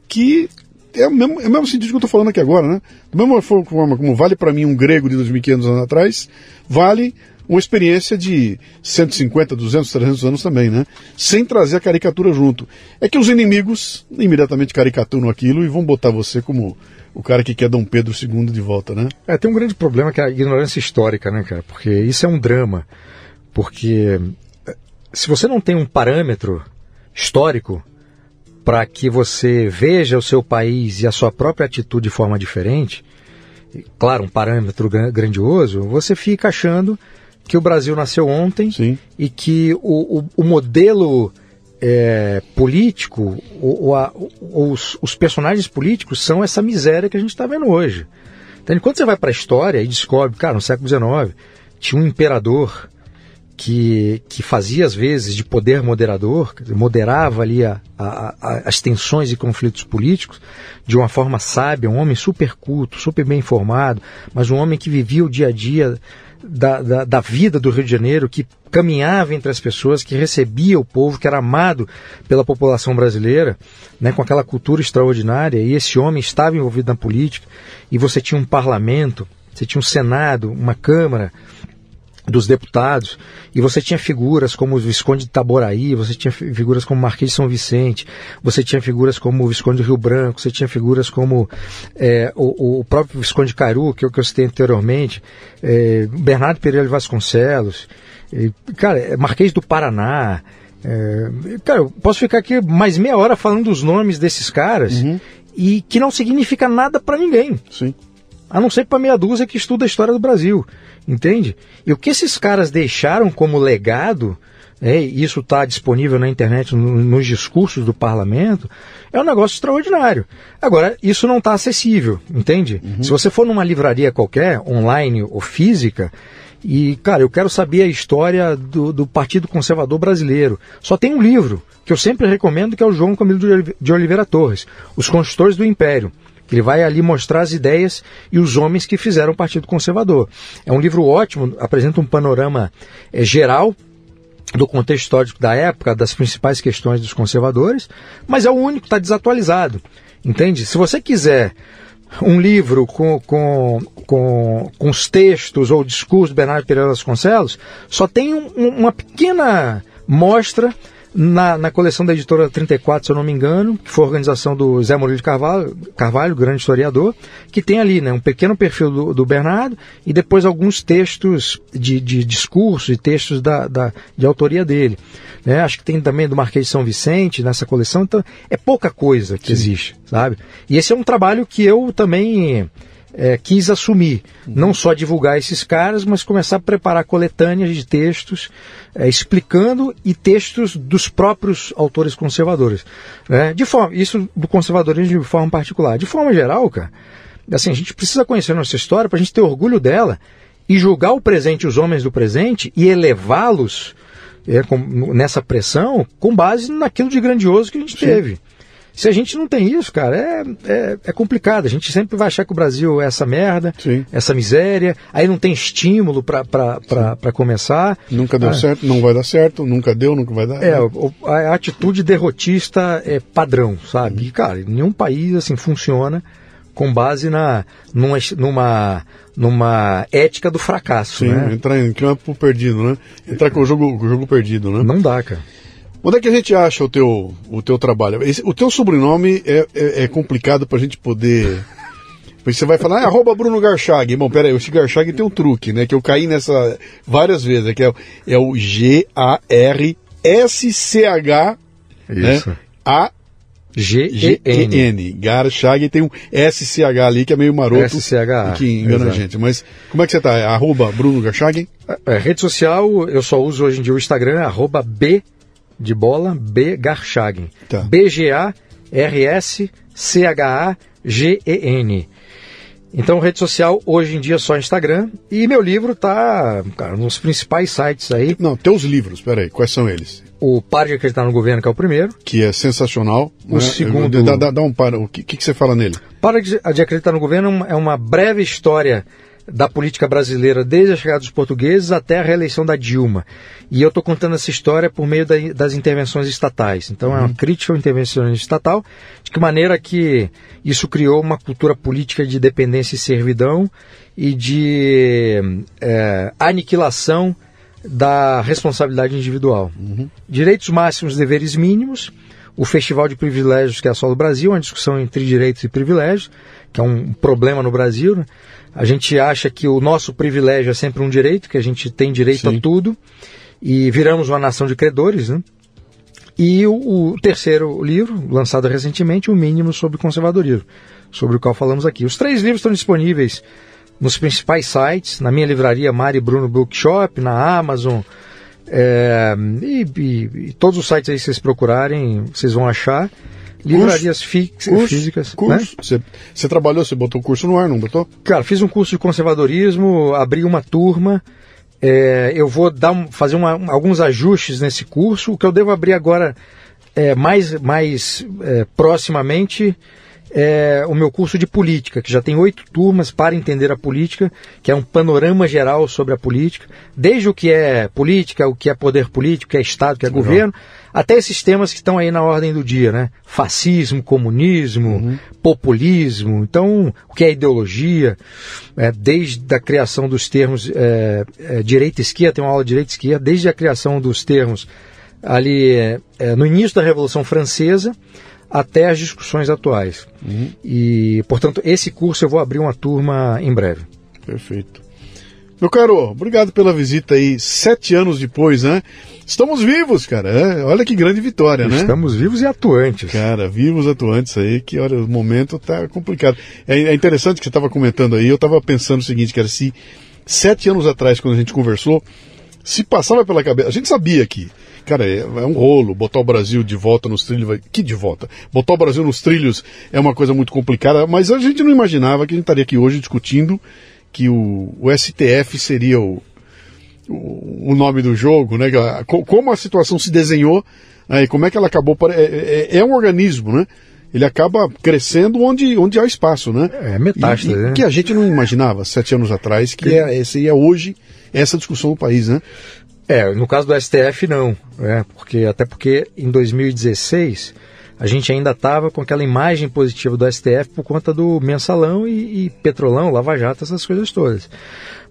que é o mesmo, é o mesmo sentido que eu estou falando aqui agora, né? Da mesma forma como vale para mim um grego de 2.500 anos atrás, vale uma experiência de 150, 200, 300 anos também, né? Sem trazer a caricatura junto. É que os inimigos imediatamente caricaturam aquilo e vão botar você como o cara que quer Dom Pedro II de volta, né? É, tem um grande problema que é a ignorância histórica, né, cara? Porque isso é um drama. Porque eh, se você não tem um parâmetro histórico para que você veja o seu país e a sua própria atitude de forma diferente, claro, um parâmetro grandioso, você fica achando que o Brasil nasceu ontem Sim. e que o, o, o modelo é, político, ou, ou os, os, personagens políticos são essa miséria que a gente está vendo hoje. Então, quando você vai para a história e descobre, cara, no século XIX tinha um imperador que, que fazia às vezes de poder moderador, moderava ali a, a, a, as tensões e conflitos políticos de uma forma sábia, um homem super culto, super bem informado, mas um homem que vivia o dia a dia da, da, da, vida do Rio de Janeiro, que caminhava entre as pessoas, que recebia o povo, que era amado pela população brasileira, né, com aquela cultura extraordinária, e esse homem estava envolvido na política, e você tinha um parlamento, você tinha um Senado, uma Câmara, dos deputados, e você tinha figuras como o Visconde de Taboraí, você tinha figuras como Marquês de São Vicente, você tinha figuras como o Visconde do Rio Branco, você tinha figuras como é, o, o, próprio Visconde de Cairu, que, é que eu citei anteriormente, é, Bernardo Pereira de Vasconcelos, é, cara, Marquês do Paraná, é, cara, eu posso ficar aqui mais meia hora falando dos nomes desses caras uhum. e que não significa nada para ninguém. Sim. A não ser para meia dúzia que estuda a história do Brasil. Entende? E o que esses caras deixaram como legado, é, isso está disponível na internet, no, nos discursos do parlamento, é um negócio extraordinário. Agora, isso não está acessível, entende? Uhum. Se você for numa livraria qualquer, online ou física, e, cara, eu quero saber a história do, do, Partido Conservador Brasileiro. Só tem um livro que eu sempre recomendo, que é o João Camilo de Oliveira Torres, Os Construtores do Império. Ele vai ali mostrar as ideias e os homens que fizeram o Partido Conservador. É um livro ótimo, apresenta um panorama é, geral do contexto histórico da época, das principais questões dos conservadores, mas é o único que está desatualizado. Entende? Se você quiser um livro com, com, com, com os textos ou discursos do Bernardo Pereira Vasconcelos, só tem um, uma pequena mostra na, na coleção da editora 34, se eu não me engano, que foi a organização do Zé Murilo de Carvalho, Carvalho grande historiador, que tem ali né, um pequeno perfil do, do Bernardo e depois alguns textos de, de discurso e textos da, da, de autoria dele. Né? Acho que tem também do Marquês de São Vicente nessa coleção, então é pouca coisa que Sim. existe, sabe? E esse é um trabalho que eu também é, quis assumir. Não só divulgar esses caras, mas começar a preparar coletâneas de textos é, explicando e textos dos próprios autores conservadores. Né? De forma, isso do conservadorismo de forma particular. De forma geral, cara, assim, a gente precisa conhecer nossa história para a gente ter orgulho dela e julgar o presente, os homens do presente e elevá-los é, nessa pressão com base naquilo de grandioso que a gente Sim. teve. Se a gente não tem isso, cara, é, é, é, complicado. A gente sempre vai achar que o Brasil é essa merda, Sim. essa miséria, aí não tem estímulo para começar. Nunca deu ah. certo, não vai dar certo, nunca deu, nunca vai dar. É, a, atitude derrotista é padrão, sabe? E, cara, nenhum país assim funciona com base na, numa, numa, numa ética do fracasso. Sim, né? entrar em campo perdido, né? Entrar com o jogo, com o jogo perdido, né? Não dá, cara. Onde é que a gente acha o teu, o teu trabalho? Esse, o teu sobrenome é, é, é complicado para a gente poder. Você vai falar, ah, arroba Bruno Garchag. Bom, peraí, esse Garchag tem um truque, né? Que eu caí nessa várias vezes, que é, é o G-A-R-S-C-H né? A G-E-N. Garchag tem um S-C-H ali que é meio maroto. S-C-H. Que engana Exato. a gente. Mas como é que você tá? Arroba Bruno Garchag? É, rede social, eu só uso hoje em dia o Instagram, arroba B de bola, B. Garchagen. Tá. B-G-A-R-S-C-H-A-G-E-N. Então, rede social, hoje em dia só Instagram. E meu livro tá, cara, nos principais sites aí. Não, teus livros, peraí, quais são eles? O Pare de Acreditar no Governo, que é o primeiro. Que é sensacional. O né? segundo. Dá, dá, dá um para. O que, que, que, você fala nele? Para de Acreditar no Governo é uma breve história da política brasileira desde a chegada dos portugueses até a reeleição da Dilma. E eu estou contando essa história por meio da, das intervenções estatais. Então, uhum. é uma uhum. crítica ao intervencionismo estatal, de que maneira que isso criou uma cultura política de dependência e servidão e de é, aniquilação da responsabilidade individual. Uhum. Direitos máximos, deveres mínimos, o Festival de Privilégios que é a Solo Brasil, uma discussão entre direitos e privilégios, que é um problema no Brasil. Né? A gente acha que o nosso privilégio é sempre um direito, que a gente tem direito Sim. a tudo e viramos uma nação de credores, né? E o, o, terceiro livro, lançado recentemente, O Mínimo sobre Conservadorismo, sobre o qual falamos aqui. Os três livros estão disponíveis nos principais sites, na minha livraria Mari Bruno Bookshop, na Amazon, é, e, e, e, todos os sites aí que vocês procurarem, vocês vão achar. Livrarias curso, curso, físicas. Curso. Né? Você, trabalhou, você botou o curso no ar, não botou? Cara, fiz um curso de conservadorismo, abri uma turma é, eu vou dar, fazer uma, alguns ajustes nesse curso. O que eu devo abrir agora é, mais, mais é, proximamente é o meu curso de política, que já tem oito turmas para entender a política, que é um panorama geral sobre a política, desde o que é política, o que é poder político, o que é Estado, o que é Legal. governo, até esses temas que estão aí na ordem do dia, né? Fascismo, comunismo, uhum. populismo, então o que é ideologia, é, desde a criação dos termos é, é, direita e esquerda, tem uma aula de direita e esquerda, desde a criação dos termos ali é, é, no início da Revolução Francesa até as discussões atuais. Uhum. E, portanto, esse curso eu vou abrir uma turma em breve. Perfeito. Meu caro, obrigado pela visita aí, sete anos depois, né? Estamos vivos, cara. É, olha que grande vitória, né? Estamos vivos e atuantes. Cara, vivos atuantes aí, que olha, o momento tá complicado. É, é interessante que você estava comentando aí, eu estava pensando o seguinte, cara, se sete anos atrás, quando a gente conversou, se passava pela cabeça, a gente sabia que, cara, é, é um rolo, botar o Brasil de volta nos trilhos, que de volta? Botar o Brasil nos trilhos é uma coisa muito complicada, mas a gente não imaginava que a gente estaria aqui hoje discutindo que o, o STF seria o, o, o, nome do jogo, né? Como a situação se desenhou, aí, como é que ela acabou. É, é, é, um organismo, né? Ele acaba crescendo onde, onde há espaço, né? É metástase, né? Que a gente não imaginava sete anos atrás que é, seria hoje essa discussão no país, né? É, no caso do STF não, é, porque até porque em 2016 a gente ainda estava com aquela imagem positiva do STF por conta do mensalão e, e, petrolão, Lava Jato, essas coisas todas.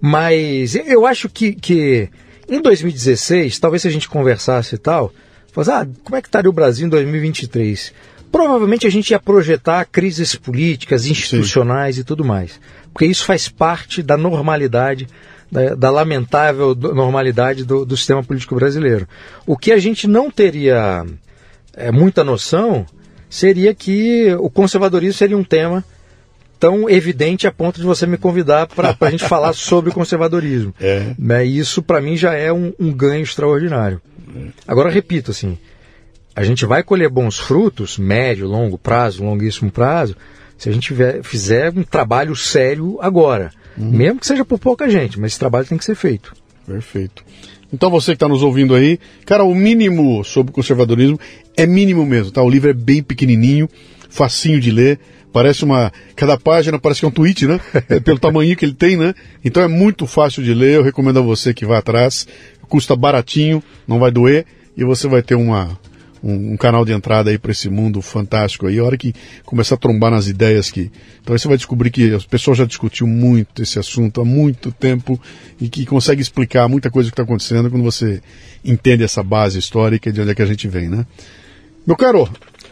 Mas eu acho que, que em 2016, talvez se a gente conversasse e tal, falasse, ah, como é que estaria o Brasil em 2023? Provavelmente a gente ia projetar crises políticas, institucionais Sim. e tudo mais. Porque isso faz parte da normalidade da, da, lamentável normalidade do, do, sistema político brasileiro. O que a gente não teria é, muita noção seria que o conservadorismo seria um tema tão evidente a ponto de você me convidar para a gente <laughs> falar sobre o conservadorismo. É. Né, isso, para mim, já é um, um ganho extraordinário. É. Agora, repito, assim, a gente vai colher bons frutos, médio, longo prazo, longuíssimo prazo, se a gente tiver, fizer um trabalho sério agora. Uhum. Mesmo que seja por pouca gente, mas esse trabalho tem que ser feito. Perfeito. Então você que está nos ouvindo aí, cara, o mínimo sobre conservadorismo é mínimo mesmo, tá? O livro é bem pequenininho, facinho de ler, parece uma, cada página parece que é um tweet, né? <laughs> É pelo tamanho que ele tem, né? Então é muito fácil de ler, eu recomendo a você que vá atrás, custa baratinho, não vai doer e você vai ter uma um, um, canal de entrada aí para esse mundo fantástico aí. A hora que começar a trombar nas ideias que. Então aí você vai descobrir que as pessoas já discutiu muito esse assunto há muito tempo e que consegue explicar muita coisa que está acontecendo quando você entende essa base histórica de onde é que a gente vem, né? Meu caro,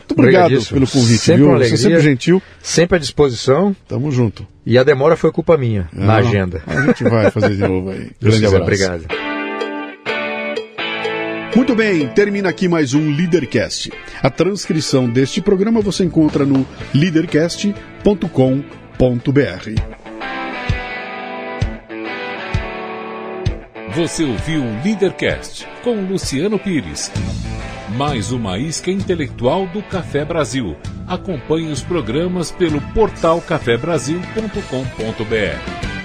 muito obrigado pelo convite, sempre viu? Alegria, Você sempre gentil. Sempre à disposição. Tamo junto. E a demora foi culpa minha, Não, na agenda. A gente vai fazer de novo aí. <laughs> Grande abraço. Obrigado. Muito bem, termina aqui mais um Leadercast. A transcrição deste programa você encontra no leadercast.com.br. Você ouviu o Leadercast com Luciano Pires. Mais uma isca intelectual do Café Brasil. Acompanhe os programas pelo portal cafebrasil.com.br.